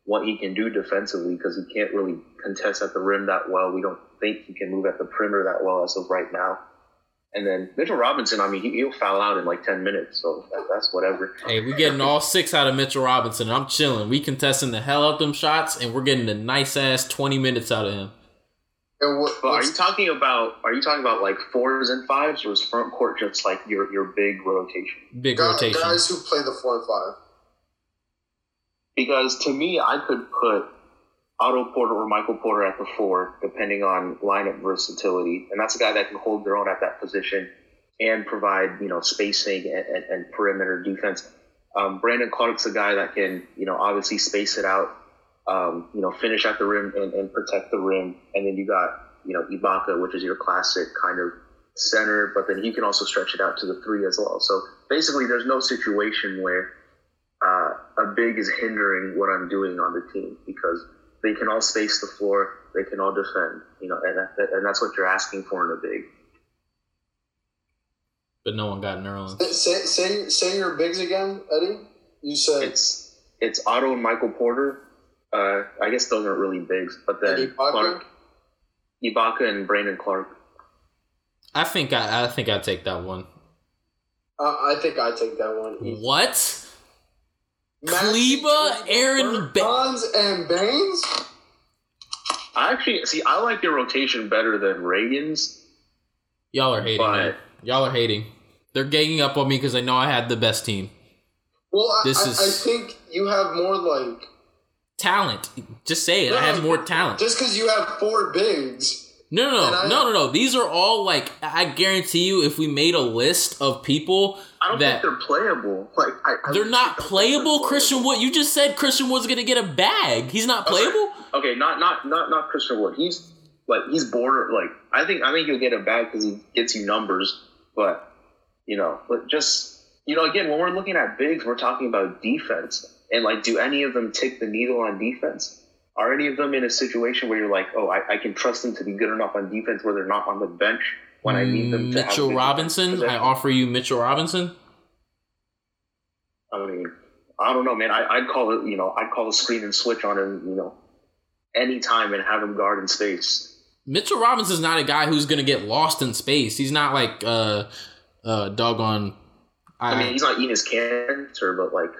what he can do defensively because he can't really contest at the rim that well. We don't think he can move at the perimeter that well as of right now. And then Mitchell Robinson, I mean, he, he'll foul out in like 10 minutes, so that, that's whatever. Hey, we're getting all six out of Mitchell Robinson. I'm chilling. We contesting the hell out of them shots, and we're getting a nice ass twenty minutes out of him. And what, are you talking about are you talking about like fours and fives, or is front court just like your your big rotation? Big guys, rotation. guys who play the four and five? Because to me, I could put Otto Porter or Michael Porter at the four, depending on lineup versatility, and that's a guy that can hold their own at that position and provide you know spacing and, and, and perimeter defense. Um, Brandon Clarke's a guy that can you know obviously space it out, um, you know finish at the rim and, and protect the rim, and then you got you know Ibaka, which is your classic kind of center, but then he can also stretch it out to the three as well. So basically, there's no situation where uh, a big is hindering what I'm doing on the team because they can all space the floor, they can all defend, you know, and, that, and that's what you're asking for in a big. but no one got Nerlens. Say say say your bigs again, Eddie. You said It's it's Otto and Michael Porter. Uh, I guess those aren't really bigs, but then Eddie Ibaka? Clarke, Ibaka and Brandon Clarke. I think I, I think I take that one. Uh, I think I take that one. What? Maxi, Kleber, Aron Ba- and Baynes. I actually see. I like your rotation better than Reagan's. Y'all are hating. But- man. Y'all are hating. They're ganging up on me because I know I had the best team. Well, I, This I, is- I think you have more like Talent. Just say it. I have more talent. just because you have four bigs. No, no, no, I- no, no, no. These are all like I guarantee you, if we made a list of people I don't that think they're playable. Like I, I they're not playable, Christian Wood. You just said Christian Wood's gonna get a bag. He's not playable. Okay, not not not not Christian Wood. He's like he's border like I think I think he'll get a bag because he gets you numbers, but you know, but just you know, again, when we're looking at bigs, we're talking about defense, and like, do any of them tick the needle on defense? Are any of them in a situation where you're like, oh, I, I can trust them to be good enough on defense where they're not on the bench when I need them to Mitchell Robinson. I offer you Mitchell Robinson. I mean, I don't know, man. I, I'd call it, you know, I'd call a screen and switch on him, you know, anytime and have him guard in space. Mitchell Robinson's not a guy who's gonna get lost in space. He's not like uh uh doggone. I, I mean, he's not Enes Kanter, but like,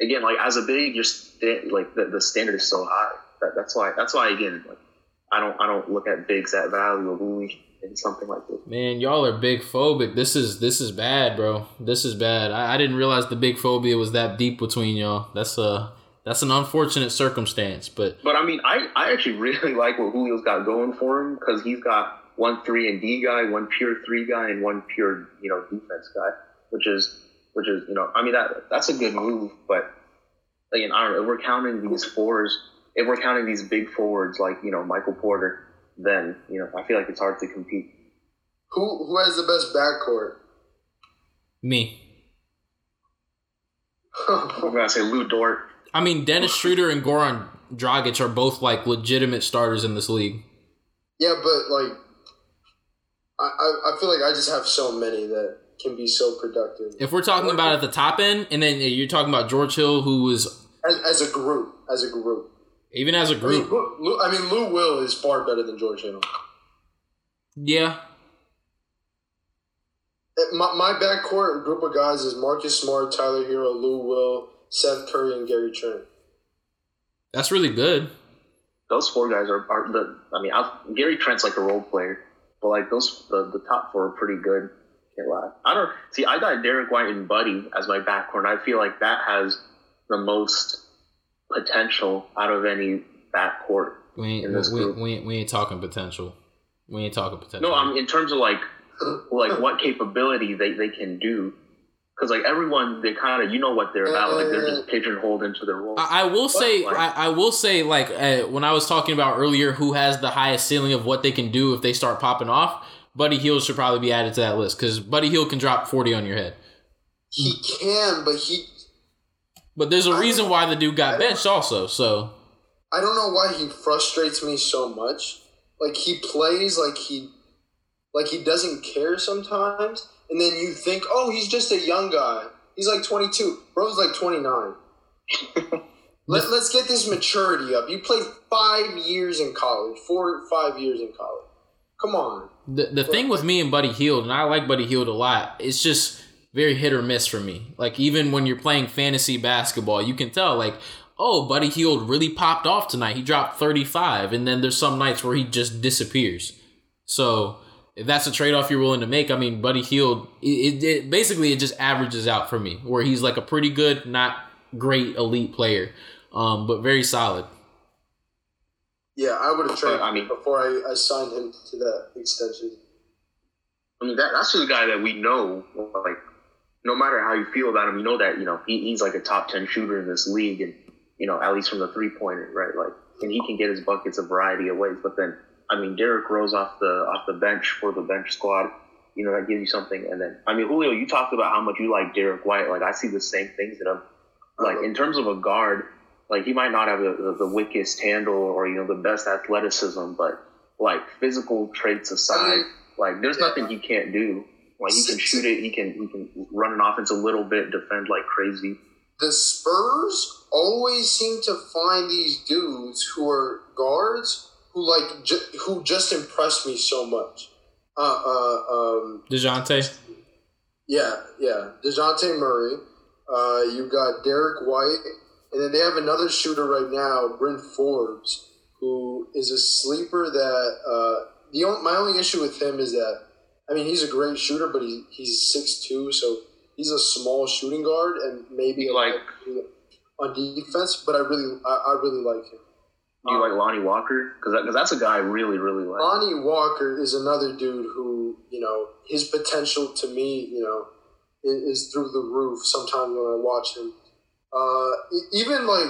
again, like as a big, you're sta- like the, the standard is so high. That, that's why. That's why again, like, I don't I don't look at bigs that valuably in something like this. Man, y'all are big phobic. This is this is bad, bro. This is bad. I, I didn't realize the big phobia was that deep between y'all. That's a that's an unfortunate circumstance, but But I mean, I, I actually really like what Julio's got going for him because he's got one three and D guy, one pure three guy, and one pure you know defense guy, which is which is you know I mean that that's a good move. But again, I don't know if we're counting these fours, if we're counting these big forwards like you know Michael Porter, then you know I feel like it's hard to compete. Who who has the best backcourt? me. I'm gonna say Lou Dort. I mean, Dennis Schroeder and Goran Dragic are both like legitimate starters in this league. yeah, but like, I, I I feel like I just have so many that can be so productive If we're talking about at the top end, and then you're talking about George Hill, who was as, as a group. As a group, Even as a mean, group. Lou, Lou- I mean, Lou Will is far better than George Hill. Yeah. Uh, My, my backcourt group of guys is Marcus Smart, Tyler Herro, Lou Will, Seth Curry, and Gary Trent. That's really good. Those four guys are, are the. I mean, i Gary Trent's like a role player, but like those, the, the top four are pretty good. Can't. I don't see. I got Derrick White and Buddy as my backcourt. I feel like that has the most potential out of any backcourt. We ain't, In this we, group. we, ain't- we ain't talking potential. We ain't talking potential. No, I'm in terms of like like what capability they, they can do. Because like everyone, they kind of you know what they're about. Like they're just pigeonholed into their role. I, I will say, like- I, I will say, like uh, when I was talking about earlier, who has the highest ceiling of what they can do if they start popping off? Buddy Hield should probably be added to that list because Buddy Hield can drop forty on your head. He can, but he. But there's a I reason why the dude got don't- benched, also. So I don't know why he frustrates me so much. Like he plays like he, like he doesn't care sometimes, and then you think, oh, he's just a young guy. He's like 22. Bro's like 29. Let, let's get this maturity up. You played five years in college, four, five years in college. Come on. The the thing with me and Buddy Hield, and I like Buddy Hield a lot, it's just very hit or miss for me. Like even when you're playing fantasy basketball, you can tell like. Oh, Buddy Hield really popped off tonight. He dropped 35, and then there's some nights where he just disappears. So if that's a trade off you're willing to make, I mean, Buddy Hield, it, it, it basically it just averages out for me, where he's like a pretty good, not great elite player, um, but very solid. Yeah, I would have traded I mean- before I, I signed him to that extension. I mean, that, that's just a guy that we know. Like, no matter how you feel about him, you know that you know he, he's like a top ten shooter in this league, and you know at least from the three pointer, right? Like, and he can get his buckets a variety of ways. But then, I mean, Derrick Rose off the off the bench for the bench squad, you know that gives you something. And then, I mean, Julio, you talked about how much you like Derrick White. Like, I see the same things in him. Like uh-huh. in terms of a guard, like he might not have the, the, the wickedest handle or you know the best athleticism, but like physical traits aside, mean, like there's yeah. nothing he can't do. Like he can shoot it, he can he can run an offense a little bit, defend like crazy. the Spurs always seem to find these dudes who are guards who like ju- who just impress me so much. Uh, uh, um, Dejounte, yeah, yeah. Dejounte Murray. Uh, you got Derrick White, and then they have another shooter right now, Bryn Forbes, who is a sleeper. That uh, the only, my only issue with him is that I mean he's a great shooter, but he, he's six two, so he's a small shooting guard, and maybe Like- on defense. But I really, I, I really like him. Do you like Lonnie Walker? Because that, 'cause that's a guy I really really like. Lonnie Walker is another dude who, you know, his potential to me, you know, is, is through the roof sometimes when I watch him. Uh, even like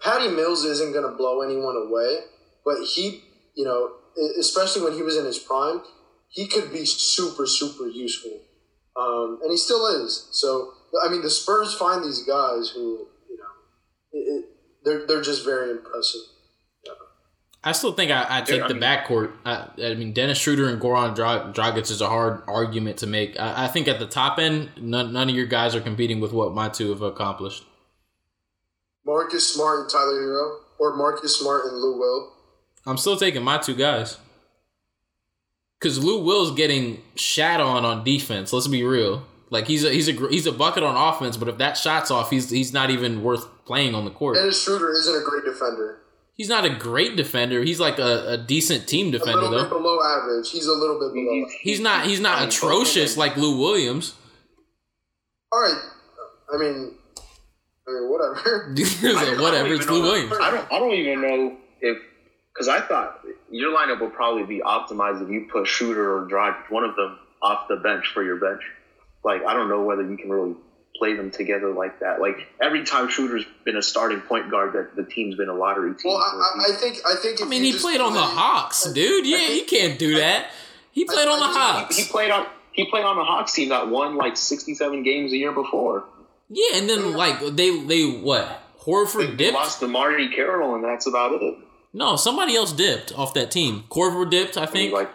Patty Mills isn't going to blow anyone away, but he, you know, especially when he was in his prime, he could be super, super useful. Um, and he still is. So, I mean, the Spurs find these guys who, you know, it, it, they're, they're just very impressive. I still think I, I take Yeah, I the mean- backcourt. I, I mean, Dennis Schroeder and Goran Dra- Dragic is a hard argument to make. I, I think at the top end, none, none of your guys are competing with what my two have accomplished. Marcus Smart and Tyler Herro, or Marcus Smart and Lou Will. I'm still taking my two guys. Because Lou Will's getting shat on on defense. Let's be real. Like he's a he's a he's a bucket on offense, but if that shot's off, he's he's not even worth playing on the court. Dennis Schroeder isn't a great defender. He's not a great defender. He's like a, a decent team A defender little bit though. below average. He's a little bit below. He's- He's not he's not I mean, atrocious like Lou Williams. All right. I mean, I mean, whatever. Like, I Whatever, don't it's even Lou Williams. I don't. I don't even know if because I thought your lineup would probably be optimized if you put Schroeder or Drive one of them off the bench for your bench. Like I don't know whether you can really play them together like that. Like every time Schroeder's been a starting point guard, that the team's been a lottery team. Well, I, I, I think I think. I mean, he just played on the play- Hawks, dude. Yeah, he can't do that. He played on the I- Hawks. he played on he played on the Hawks team that won like sixty seven games a year before. Yeah, and then like they they what? Horford They dipped. lost to Marty Carroll, and that's about it. No, somebody else dipped off that team. Korver dipped, I I mean, think. like,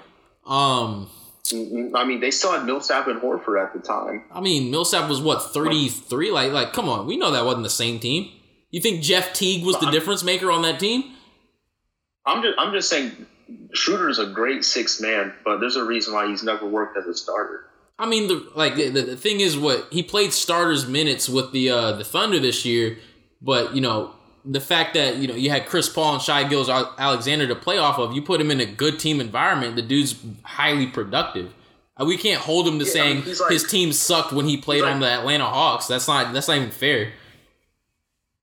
Um, I mean, they still had Millsap and Horford at the time. I mean, Millsap was what thirty three. Like, like, come on, we know that wasn't the same team. You think Jeff Teague was the difference maker on that team? I'm just I'm just saying Schroeder's a great six man, but there's a reason why he's never worked as a starter. I mean, the like the, the thing is, what he played starters minutes with the uh, the Thunder this year, but you know the fact that you know you had Chris Paul and Shai Gilgeous-Alexander to play off of, you put him in a good team environment. The dude's highly productive. Uh, We can't hold him to Yeah, I saying mean, like- his team sucked when he played he's on the Atlanta Hawks. That's not that's not even fair.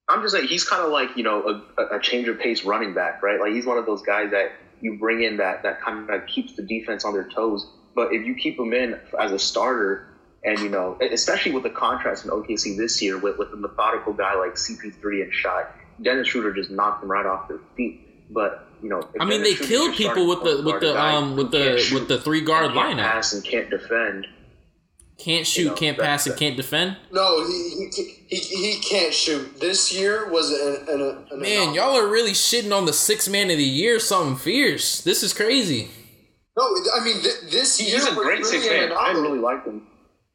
I'm just saying he's kind of like you know a, a change of pace running back, right? Like he's one of those guys that you bring in that that kind of keeps the defense on their toes. But if you keep him in as a starter, and you know, especially with the contrast in OKC this year with with a methodical guy like CP3 and Shai, Dennis Schroeder just knocked them right off their feet. But you know, I mean, Dennis they Schroeder's killed people with the with the guy um with the shoot with the three guard and can't lineup. pass and can't defend. Can't shoot, know, can't that- pass, and can't defend. No, he, he, he, he can't shoot. This year was an, an, an Man, anomaly. y'all are really shitting on the six man of the year. Something fierce. This is crazy. No, I mean th- this year He's a great really six an man. I really like him.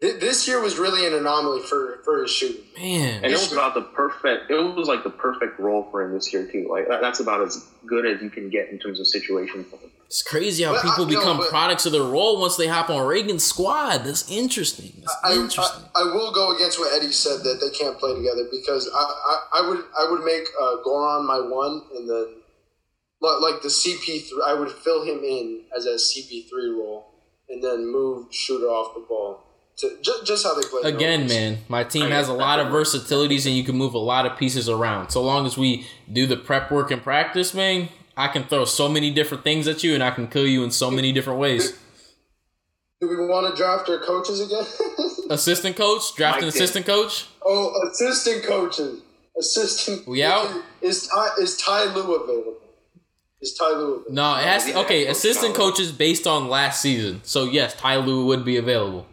Th- This year was really an anomaly for for his shooting. Man, And it was about the perfect. It was like the perfect role for him this year too. Like that, that's about as good as you can get in terms of situation it's crazy how But people no, become but- products of their role once they hop on Reagan's squad. That's interesting. That's I, interesting. I, I will go against what Eddie said that they can't play together because I, I, I would I would make uh, Goran my one and then like the CP three I would fill him in as a CP three role and then move Schroeder off the ball to just, just how they play Again, Nobody's- man, my team I has a lot of that versatilities and you can move a lot of pieces around. So long as we do the prep work and practice, man, I can throw so many different things at you and I can kill you in so many different ways. Do we want to draft our coaches again? Assistant coach, draft an Mike assistant coach. oh, assistant coaches, assistant. We out? Is Ty is Ty Lue available? Is Ty Lue available? No, it has to, okay. Assistant coaches based on last season. So yes, Ty Lue would be available.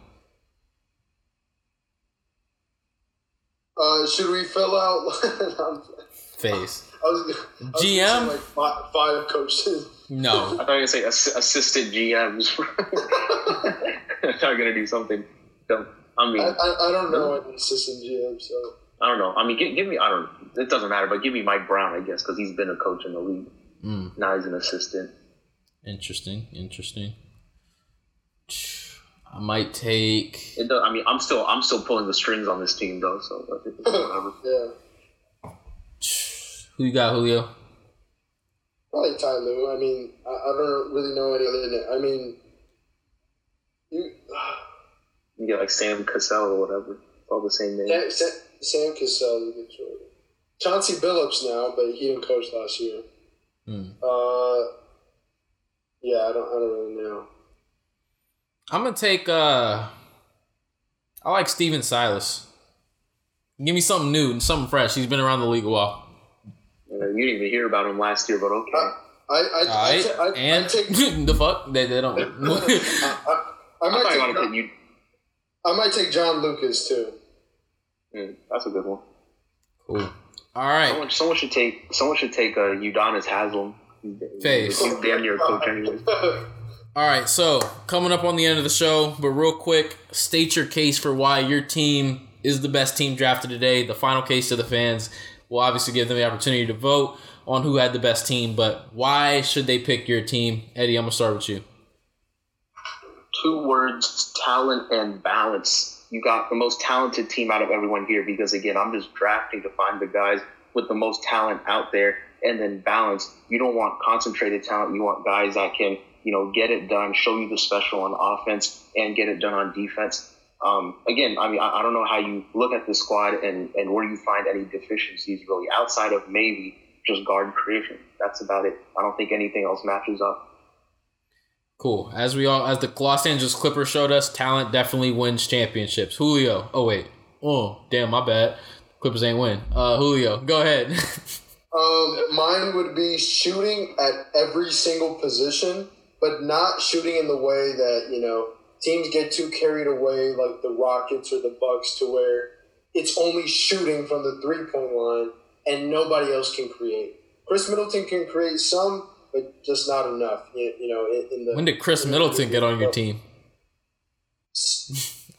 Uh, should we fill out? Face. I was, I was gonna say, GM? like five, five coaches. No. I thought you were gonna say ass- assistant GMs. I thought you were gonna do something. dumb. I mean, I, I, I don't know any assistant GM, so I don't know. I mean, give, give me. I don't. It doesn't matter, but give me Mike Brown, I guess, because he's been a coach in the league. Mm. Now he's an assistant. Interesting. Interesting. I might take. It does, I mean, I'm still I'm still pulling the strings on this team though, so I think it's whatever. yeah. Who you got, Julio? Probably Ty Lue. I mean, I, I don't really know any other. na- I mean, you. You get like Sam Cassell or whatever. It's all the same name. Sam, Sam, Sam Cassell is a good choice. Chauncey Billups now, but he didn't coach last year. Hmm. Uh, yeah, I don't. I don't really know. I'm gonna take. uh I like Stephen Silas. Give me something new, and something fresh. He's been around the league a while. You, you didn't even hear about him last year, but okay. I I I, All I, right, I, and I take. the fuck they, they don't. I, I, I I might thought take. wanted to John, you. I might take John Lucas too. Hmm, that's a good one. cool. All right, Someone, someone should take someone should take uh, Udonis Haslem. He's, Face. he's damn near a coach anyway. all right. So coming up on the end of the show, but real quick, state your case for why your team is the best team drafted today. The final case to the fans. We'll obviously give them the opportunity to vote on who had the best team, but why should they pick your team? Eddie, I'm gonna start with you. Two words: talent and balance. You got the most talented team out of everyone here because again, I'm just drafting to find the guys with the most talent out there, and then balance. You don't want concentrated talent. You want guys that can you know get it done, show you the special on offense, and get it done on defense. Um, again, I mean, I, I don't know how you look at this squad and, and where you find any deficiencies really outside of maybe just guard creation. That's about it. I don't think anything else matches up. Cool. As we all, as the Los Angeles Clippers showed us, talent definitely wins championships. Julio. Oh wait. Oh damn, my bad. Clippers ain't win. Uh, Julio, go ahead. Um, mine would be shooting at every single position, but not shooting in the way that you know teams get too carried away, like the Rockets or the Bucks, to where it's only shooting from the three point line and nobody else can create. Khris Middleton can create some, but just not enough. You, you know, in, in the when did Khris Middleton get on your team?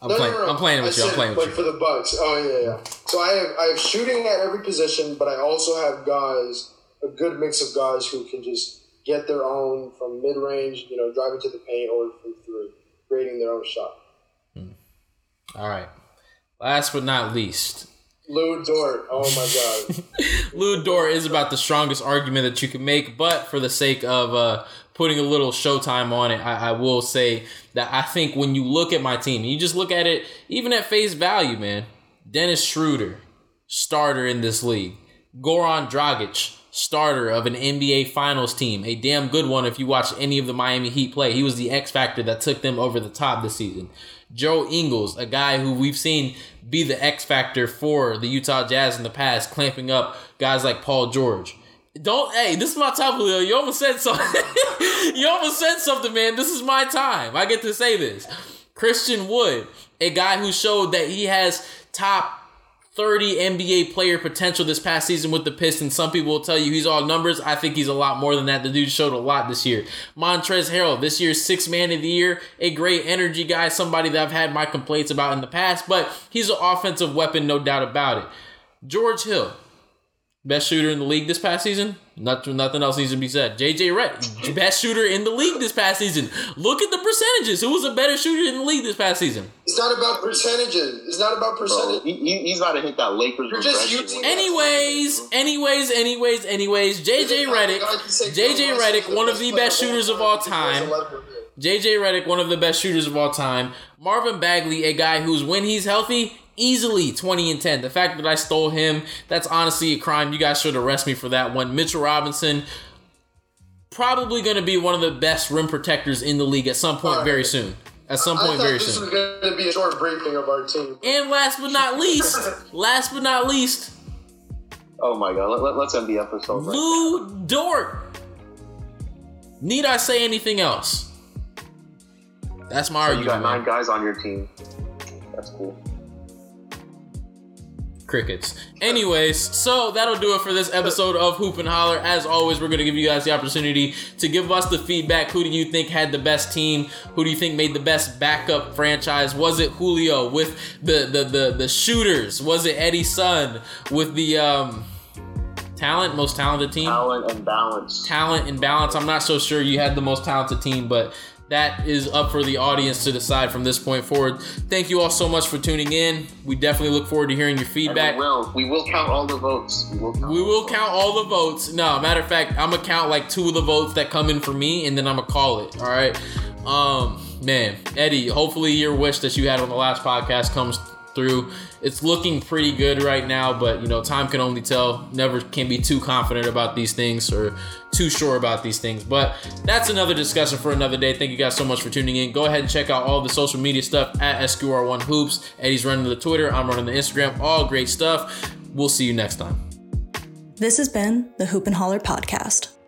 I'm No, playing. no, no. I'm playing I with you. I'm playing like with you. for the Bucks. Oh yeah, yeah. So I have I have shooting at every position, but I also have guys a good mix of guys who can just get their own from mid range, you know, driving to the paint or from three, creating their own shot. All right. Last but not least, Lu Dort. Oh my god. Lu Dort is about the strongest argument that you can make, but for the sake of uh, putting a little showtime on it, I, I will say that I think when you look at my team, you just look at it even at face value, man. Dennis Schroeder, starter in this league. Goran Dragic, starter of an NBA Finals team, a damn good one if you watch any of the Miami Heat play. He was the X factor that took them over the top this season. Joe Ingles, a guy who we've seen be the X factor for the Utah Jazz in the past, clamping up guys like Paul George. Don't hey, this is my time, Julio. You almost said something. you almost said something, man. This is my time. I get to say this. Christian Wood, a guy who showed that he has top 30 NBA player potential this past season with the Pistons. Some people will tell you he's all numbers. I think he's a lot more than that. The dude showed a lot this year. Montrezl Harrell, this year's sixth man of the year, a great energy guy, somebody that I've had my complaints about in the past, but he's an offensive weapon, no doubt about it. George Hill, best shooter in the league this past season. Nothing, nothing else needs to be said. JJ Redick, best shooter in the league this past season. Look at the percentages. Who was a better shooter in the league this past season? it's not about percentages. It's not about Bro, percentage. he, he- he's about to hit that Lakers You're just regression. using- Anyways, anyways, anyways, anyways, JJ Redick, JJ Redick, one of the best shooters of all time. JJ Redick, one of the best shooters of all time. Marvin Bagley, a guy who's when he's healthy, easily 20 and 10. The fact that I stole him, that's honestly a crime. You guys should arrest me for that one. Mitchell Robinson, probably going to be one of the best rim protectors in the league at some point very soon. At some point very this soon. was going to be a short briefing of our team. And last but not least, last but not least, Oh my god, let, let, let's end the episode. Right Lu Dort. Need I say anything else? That's my now. You got nine man. guys on your team. That's cool. Crickets. Anyways, so that'll do it for this episode of Hoop and Holler. As always, we're gonna give you guys the opportunity to give us the feedback. Who do you think had the best team? Who do you think made the best backup franchise? Was it Julio with the the the, the shooters? Was it Eddie Sun with the um talent, most talented team? Talent and balance. talent and balance. I'm not so sure you had the most talented team, but that is up for the audience to decide from this point forward. Thank you all so much for tuning in. We definitely look forward to hearing your And feedback. we will. We will count all the votes. We will count. We will count all the votes. No, matter of fact, I'm gonna count like two of the votes that come in for me, and then I'm gonna call it. All right. Um, man, Eddie. Hopefully, your wish that you had on the last podcast comes through. It's looking pretty good right now, but you know, time can only tell. Never can be too confident about these things or too sure about these things. But that's another discussion for another day. Thank you guys so much for tuning in. Go ahead and check out all the social media stuff at SQR1 Hoops. Eddie's running the Twitter. I'm running the Instagram. All great stuff. We'll see you next time. This has been the Hoop and Holler podcast.